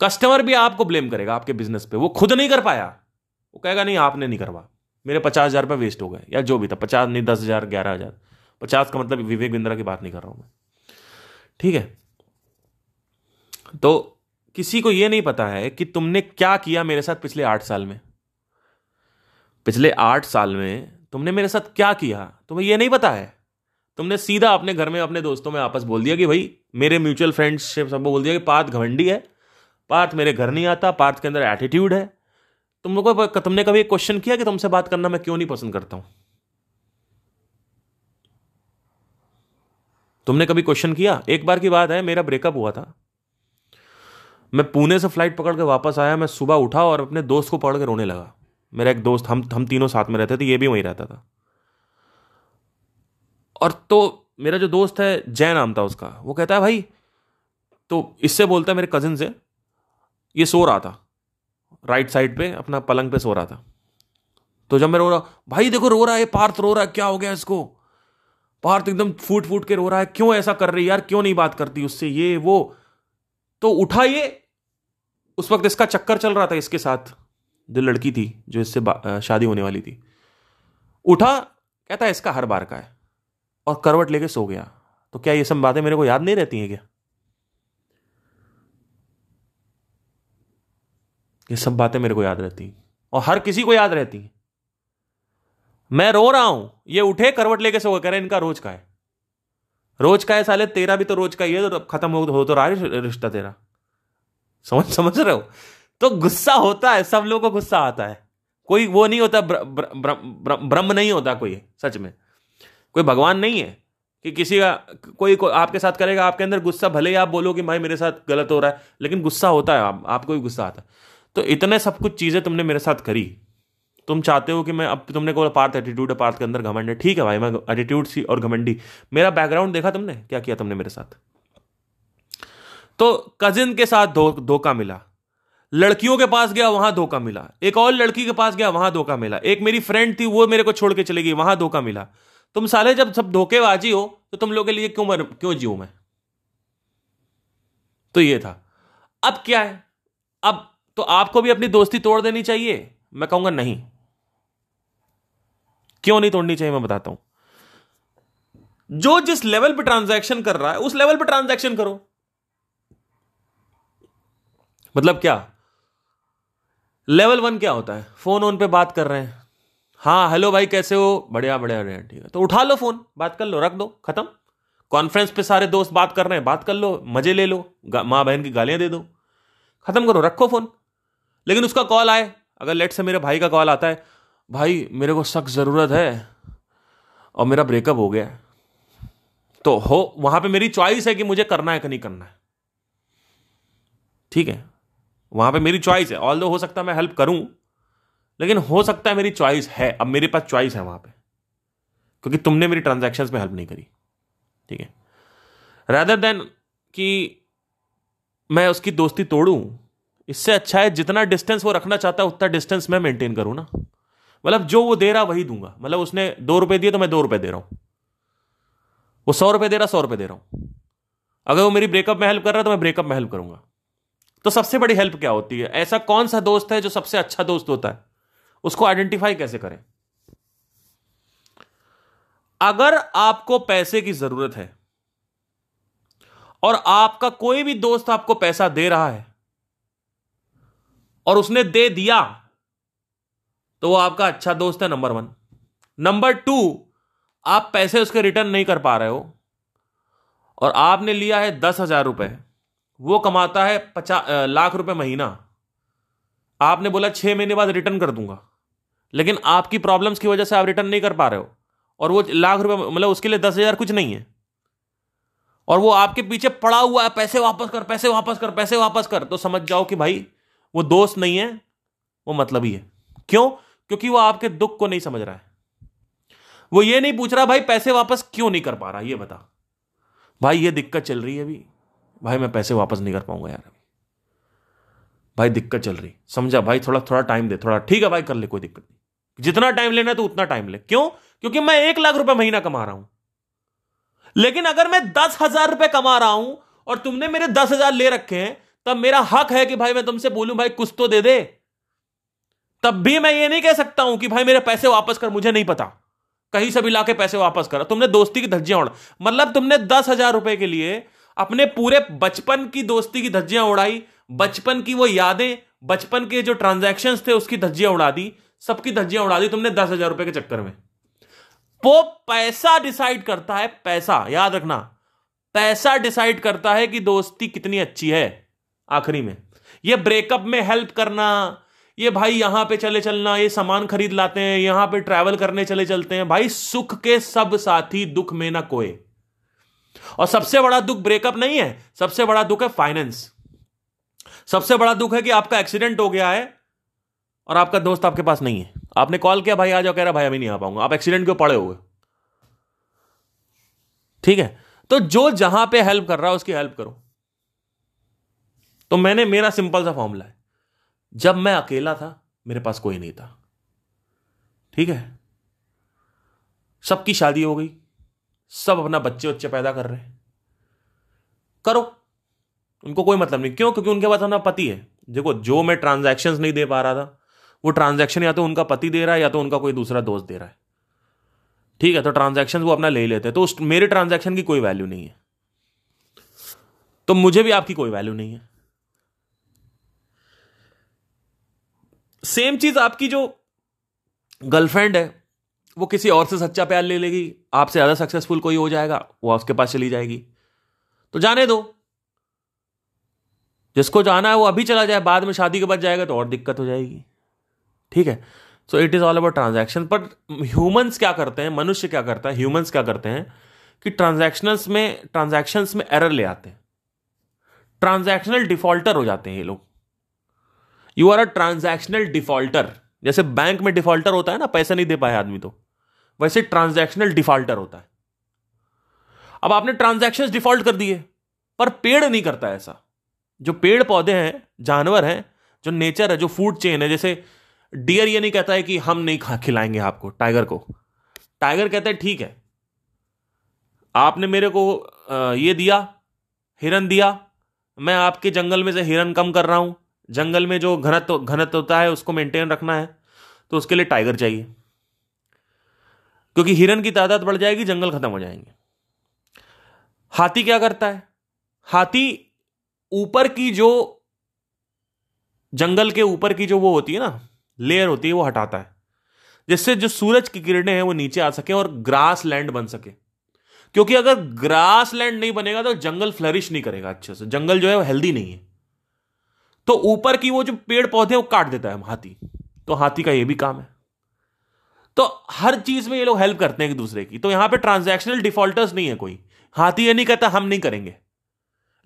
कस्टमर भी आपको ब्लेम करेगा आपके बिज़नेस पे। वो खुद नहीं कर पाया। वो कहेगा, नहीं, आपने नहीं करवा। मेरे पचास हज़ार रुपये वेस्ट हो गए। या जो भी था, पचास नहीं, दस हज़ार, ग्यारह हज़ार। पचास का मतलब विवेक बिंद्रा की बात नहीं कर रहा हूँ मैं। ठीक है? तो किसी को यह नहीं पता है कि तुमने क्या किया मेरे साथ पिछले आठ साल में। पिछले आठ साल में तुमने मेरे साथ क्या किया? तुम्हें यह नहीं पता है। तुमने सीधा अपने घर में, अपने दोस्तों में आपस बोल दिया कि भाई, मेरे म्यूचुअल फ्रेंड्स से सब बोल दिया कि पार्थ घमंडी है। पार्थ मेरे घर नहीं आता, पार्थ के अंदर एटीट्यूड है। तुम लोगों को तुमने कभी क्वेश्चन किया कि तुमसे बात करना मैं क्यों नहीं पसंद करता हूँ? तुमने कभी क्वेश्चन किया? एक बार की बात है, मेरा ब्रेकअप हुआ था। मैं पुणे से फ़्लाइट पकड़ के वापस आया, मैं सुबह उठा और अपने दोस्त को पकड़ के रोने लगा। मेरा एक दोस्त, हम हम तीनों साथ में रहते थे, ये भी वहीं रहता था। और तो मेरा जो दोस्त है, जय नाम था उसका, वो कहता है, भाई तो इससे बोलता है मेरे कजिन से, ये सो रहा था राइट साइड पे, अपना पलंग पे सो रहा था। तो जब मैं रो रहा, भाई, देखो, रो रहा है पार्थ, रो रहा है, क्या हो गया इसको? पार्थ एकदम फूट फूट के रो रहा है, क्यों ऐसा कर रही यार, क्यों नहीं बात करती उससे, ये, वो? तो उठा ये, उस वक्त इसका चक्कर चल रहा था इसके साथ। जो लड़की थी जो इससे शादी होने वाली थी। उठा कहता है इसका हर बार का है। और करवट लेके सो गया। तो क्या ये सब बातें मेरे को याद नहीं रहती हैं क्या? ये सब बातें मेरे को याद रहती हैं। और हर किसी को याद रहती हैं। मैं रो रहा हूँ। ये उठे करवट लेके सो कह रहे इनका रोज का है। रोज का है साले तेरा भी तो रोज का ही है। तो खत्म हो, हो तो रहा है रिश्ता तेरा। समझ समझ रहे हो? तो गुस्सा होता है सब लोगों को गुस्सा आता है। कोई वो नहीं होता ब्रह्म नहीं होता कोई सच में। कोई भगवान नहीं है कि किसी का कोई को आपके साथ करेगा आपके अंदर गुस्सा भले ही आप बोलो कि भाई मेरे साथ गलत हो रहा है लेकिन गुस्सा होता है आप, आपको भी गुस्सा आता है। तो इतने सब कुछ चीज़ें तुमने मेरे साथ करी। तुम चाहते हो कि मैं अब तुमने को पार्थ एटीट्यूड है पार्थ के अंदर घमंड है। ठीक है भाई मैं एटीट्यूड सी और घमंडी। मेरा बैकग्राउंड देखा तुमने? क्या किया तुमने मेरे साथ? तो कजिन के साथ धोखा मिला। लड़कियों के पास गया, वहाँ धोखा मिला। एक और लड़की के पास गया, वहाँ धोखा मिला। एक मेरी फ्रेंड थी, वो मेरे को छोड़ के चलेगी वहाँ धोखा मिला। तुम साले जब सब धोखेबाजी हो तो तुम लोग के लिए क्यों मर, क्यों जीव मैं? तो ये था। अब क्या है? अब तो आपको भी अपनी दोस्ती तोड़ देनी चाहिए? मैं कहूँगा नहीं। क्यों नहीं तोड़नी चाहिए, मैं बताता हूँ। जो जिस लेवल पे ट्रांजैक्शन कर रहा है, उस लेवल पे ट्रांजैक्शन करो। मतलब क्या? लेवल वन क्या होता है? फ़ोन ऑन पे बात कर रहे हैं। हाँ हेलो भाई, कैसे हो? बढ़िया बढ़िया बढ़िया, ठीक है। तो उठा लो फ़ोन बात कर लो, रख दो, खत्म। कॉन्फ्रेंस पे सारे दोस्त बात कर रहे हैं, बात कर लो, मज़े ले लो माँ बहन की गालियाँ दे दो। खत्म करो, रखो फ़ोन लेकिन उसका कॉल आए। अगर लेट से मेरे भाई का कॉल आता है, भाई, मेरे को सख्त ज़रूरत है और मेरा ब्रेकअप हो गया तो हो, वहाँ पे मेरी चॉइस है कि मुझे करना है कि नहीं करना है। ठीक है? वहाँ पे मेरी चॉइस है। ऑल दो हो सकता है मैं हेल्प करूँ, लेकिन हो सकता है मेरी चॉइस है। अब मेरे पास चॉइस है वहाँ पे, क्योंकि तुमने मेरी ट्रांजेक्शन में हेल्प नहीं करी। ठीक है? रैदर देन कि मैं उसकी दोस्ती तोड़ू, इससे अच्छा है जितना डिस्टेंस वो रखना चाहता है, उतना डिस्टेंस मैं मेंटेन करूँ ना। मतलब जो वो दे रहा, वही दूँगा। मतलब उसने दो रुपए दिए तो मैं दो रुपए दे रहा हूँ। वो सौ रुपए दे रहा, सौ रुपए दे रहा हूँ। अगर वो मेरी ब्रेकअप में हेल्प कर रहा है तो मैं ब्रेकअप में हेल्प करूँगा। तो सबसे बड़ी हेल्प क्या होती है? ऐसा कौन सा दोस्त है जो सबसे अच्छा दोस्त होता है? उसको आइडेंटिफाई कैसे करें? अगर आपको पैसे की ज़रूरत है और आपका कोई भी दोस्त आपको पैसा दे रहा है और उसने दे दिया तो वो आपका अच्छा दोस्त है नंबर वन नंबर टू आप पैसे उसके रिटर्न नहीं कर पा रहे हो और आपने लिया है दस हज़ार रुपए। वो कमाता है पचास लाख रुपए महीना। आपने बोला छह महीने बाद रिटर्न कर दूँगा। लेकिन आपकी प्रॉब्लम्स की वजह से आप रिटर्न नहीं कर पा रहे हो। और वो लाख रुपए मतलब उसके लिए दस हज़ार कुछ नहीं है। और वो आपके पीछे पड़ा हुआ है, पैसे वापस कर, पैसे वापस कर, पैसे वापस कर। तो समझ जाओ कि भाई, वो दोस्त नहीं है, वो मतलब ही है। क्यों? क्योंकि वो आपके दुख को नहीं समझ रहा है। वो ये नहीं पूछ रहा, भाई, पैसे वापस क्यों नहीं कर पा रहा? ये बता। भाई, ये दिक्कत चल रही है अभी। भाई, मैं पैसे वापस नहीं कर पाऊँगा यार भाई, दिक्कत चल रही। समझा? भाई, थोड़ा थोड़ा टाइम दे, थोड़ा ठीक है भाई, कर ले, कोई दिक्कत नहीं। जितना टाइम लेना है तो उतना टाइम ले। क्यों? क्योंकि मैं एक लाख रुपए महीना कमा रहा हूँ। लेकिन अगर मैं दस हज़ार रुपए कमा रहा हूँ और तुमने मेरे दस हज़ार ले रखे हैं, तब मेरा हक है कि भाई, मैं तुमसे बोलूँ, भाई, कुछ तो दे दे। तब भी मैं ये नहीं कह सकता हूँ कि, भाई, मेरे पैसे वापस कर, मुझे नहीं पता। कहीं से भी लाके पैसे वापस कर। तुमने दोस्ती की धज्जियाँ उड़ मतलब तुमने दस हज़ार रुपए के लिए अपने पूरे बचपन की दोस्ती की धज्जियाँ उड़ाई, बचपन की वो यादें, बचपन के जो ट्रांजैक्शन थे, उसकी धज्जियाँ उड़ा दी। सबकी धज्जियाँ उड़ा दी तुमने दस हज़ार रुपए के चक्कर में। वो पैसा डिसाइड करता है, पैसा, याद रखना, पैसा डिसाइड करता है कि दोस्ती कितनी अच्छी है, आखिरी में। ये ब्रेकअप में हेल्प करना, ये भाई यहाँ पे चले चलना, ये सामान खरीद लाते हैं, यहाँ पे ट्रैवल करने चले चलते हैं। भाई सुख के सब साथी दुख में ना कोई और सबसे बड़ा दुख ब्रेकअप नहीं है, सबसे बड़ा दुख है फाइनेंस सबसे बड़ा दुख है कि आपका एक्सीडेंट हो गया है और आपका दोस्त आपके पास नहीं है। आपने कॉल किया, भाई आ जाओ, कह रहा, भाई, अभी नहीं आ पाऊँगा। आप एक्सीडेंट क्यों पड़े हो ठीक है? तो जो जहाँ पे हेल्प कर रहा है, उसकी हेल्प करो। तो मैंने, मेरा सिंपल सा फॉर्मूला है। जब मैं अकेला था, मेरे पास कोई नहीं था। ठीक है? सबकी शादी हो गई। सब अपना बच्चे बच्चे पैदा कर रहे हैं। करो। उनको कोई मतलब नहीं। क्यों? क्योंकि उनके पास अपना पति है। देखो, जो मैं ट्रांजैक्शंस नहीं दे पा रहा था, वो ट्रांजैक्शन या तो उनका पति दे रहा है या तो उनका कोई दूसरा दोस्त दे रहा है। ठीक है तो ट्रांजैक्शन वो अपना ले लेते हैं। तो उस, मेरे ट्रांजैक्शन की कोई वैल्यू नहीं है। तो मुझे भी आपकी कोई वैल्यू नहीं है। सेम चीज़ आपकी जो गर्लफ्रेंड है, वो किसी और से सच्चा प्यार ले लेगी। आपसे ज़्यादा सक्सेसफुल कोई हो जाएगा, वो उसके पास चली जाएगी। तो जाने दो। जिसको जाना है वो अभी चला जाए, बाद में शादी के बाद जाएगा तो और दिक्कत हो जाएगी। ठीक है? So it is all about transaction पर ह्यूमंस क्या करते हैं? मनुष्य क्या करता है? ह्यूमंस क्या करते हैं? कि ट्रांजैक्शनल्स में ट्रांजैक्शंस में एरर ले आते हैं। ट्रांजैक्शनल डिफॉल्टर हो जाते हैं ये लोग। You are a transactional defaulter जैसे बैंक में डिफॉल्टर होता है ना, पैसे नहीं दे पाए आदमी तो। वैसे ट्रांजैक्शनल डिफॉल्टर होता है। अब आपने ट्रांजैक्शन डिफ़ॉल्ट कर दिए, पर पेड़ नहीं करता ऐसा। जो पेड़ पौधे हैं, जानवर हैं, जो नेचर है, जो फ़ूड चेन है, जैसे डियर ये नहीं कहता है कि हम नहीं खा, खिलाएँगे आपको टाइगर को। टाइगर कहता है, ठीक है, आपने मेरे को ये दिया, हिरन दिया, मैं आपके जंगल में से हिरन कम कर रहा हूँ, जंगल में जो घनत्व घनत्व होता है, उसको मेंटेन रखना है तो उसके लिए टाइगर चाहिए। क्योंकि हिरन की तादाद बढ़ जाएगी, जंगल खत्म हो जाएँगे। हाथी क्या करता है? हाथी ऊपर की जो, जंगल के ऊपर की जो वो होती है ना लेयर होती है, वो हटाता है। जिससे जो सूरज की किरणें हैं, वो नीचे आ सके और ग्रास लैंड बन सके। क्योंकि अगर ग्रास लैंड नहीं बनेगा तो जंगल फ्लरिश नहीं करेगा अच्छे से। जंगल जो है, वो हेल्दी नहीं है। तो ऊपर की वो जो पेड़ पौधे वो काट देता है हाथी। तो हाथी का ये भी काम है। तो हर चीज़ में ये लोग हेल्प करते हैं एक दूसरे की। तो यहाँ पे ट्रांजैक्शनल डिफॉल्टर्स नहीं है कोई। हाथी ये नहीं कहता हम नहीं करेंगे।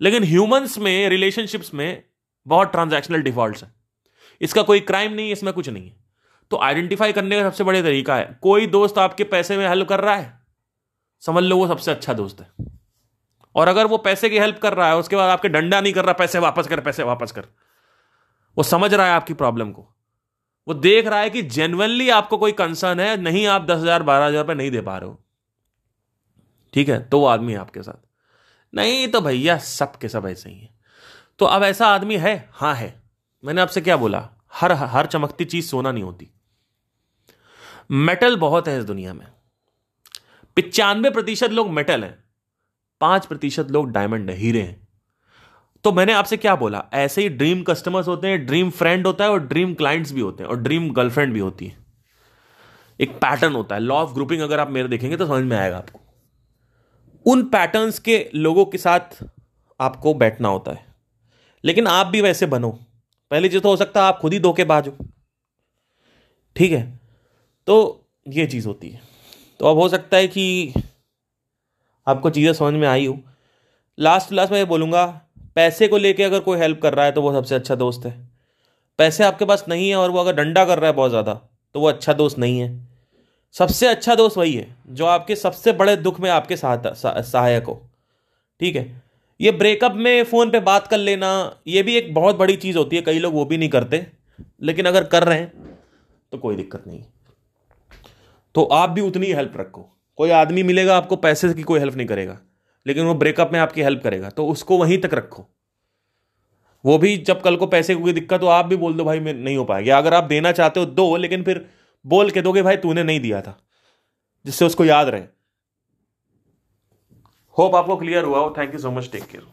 लेकिन ह्यूमंस में रिलेशनशिप्स में बहुत ट्रांजैक्शनल डिफ़ॉल्ट है। इसका कोई क्राइम नहीं है, इसमें कुछ नहीं है। तो आइडेंटिफाई करने का सबसे बड़े तरीका है। कोई दोस्त आपके पैसे में हेल्प कर रहा है? समझ लो वो सबसे अच्छा दोस्त है। और अगर वो पैसे की हेल्प कर रहा है, उसके बाद आपके डंडा नहीं कर रहा, पैसे वापस कर, पैसे वापस कर। वो समझ रहा है आपकी प्रॉब्लम को। वो देख रहा है कि जेनुअनली आपको कोई कंसर्न है, नहीं आप दस हज़ार, बारह हज़ार रुपये नहीं दे पा रहे हो। ठीक है? तो वो आदमी है आपके साथ। नहीं तो भैया, सब के सब ऐसे ही है। तो अब ऐसा आदमी है? हाँ है। मैंने आपसे क्या बोला? हर हर चमकती चीज़ सोना नहीं होती। मेटल बहुत है इस दुनिया में। पिचानवे प्रतिशत लोग मेटल हैं। पाँच प्रतिशत लोग डायमंड हीरे हैं। तो मैंने आपसे क्या बोला? ऐसे ही ड्रीम कस्टमर्स होते हैं ड्रीम फ्रेंड होता है और ड्रीम क्लाइंट्स भी होते हैं और ड्रीम गर्लफ्रेंड भी होती है। एक पैटर्न होता है। लॉ ऑफ़ ग्रुपिंग अगर आप मेरे देखेंगे तो समझ में आएगा आपको। उन पैटर्न्स के लोगों के साथ आपको बैठना होता है। लेकिन आप भी वैसे बनो। पहली चीज़ तो हो सकता है आप खुद ही धोखेबाज हो। ठीक है? तो ये चीज़ होती है। तो अब हो सकता है कि आपको चीज़ें समझ में आई हो। लास्ट लास्ट में ये बोलूँगा पैसे को लेके अगर कोई हेल्प कर रहा है तो वो सबसे अच्छा दोस्त है। पैसे आपके पास नहीं है और वो अगर डंडा कर रहा है बहुत ज़्यादा तो वो अच्छा दोस्त नहीं है। सबसे अच्छा दोस्त वही है, जो आपके सबसे बड़े दुख में आपके सहायता सहायक हो। ठीक है? ये ब्रेकअप में फ़ोन पे बात कर लेना, ये भी एक बहुत बड़ी चीज़ होती है, कई लोग वो भी नहीं करते। लेकिन अगर कर रहे हैं तो कोई दिक्कत नहीं तो आप भी उतनी हेल्प रखो। कोई आदमी मिलेगा आपको, पैसे की कोई हेल्प नहीं करेगा। लेकिन वो ब्रेकअप में आपकी हेल्प करेगा तो उसको वहीं तक रखो। वो भी जब कल को पैसे की दिक्कत हो, आप भी बोल दो, भाई, मैं नहीं हो पाएगा अगर आप देना चाहते हो, दो, लेकिन फिर बोल के दोगे, भाई, तूने नहीं दिया था। जिससे उसको याद रहे। होप आपको क्लियर हुआ हो। Thank you so much take care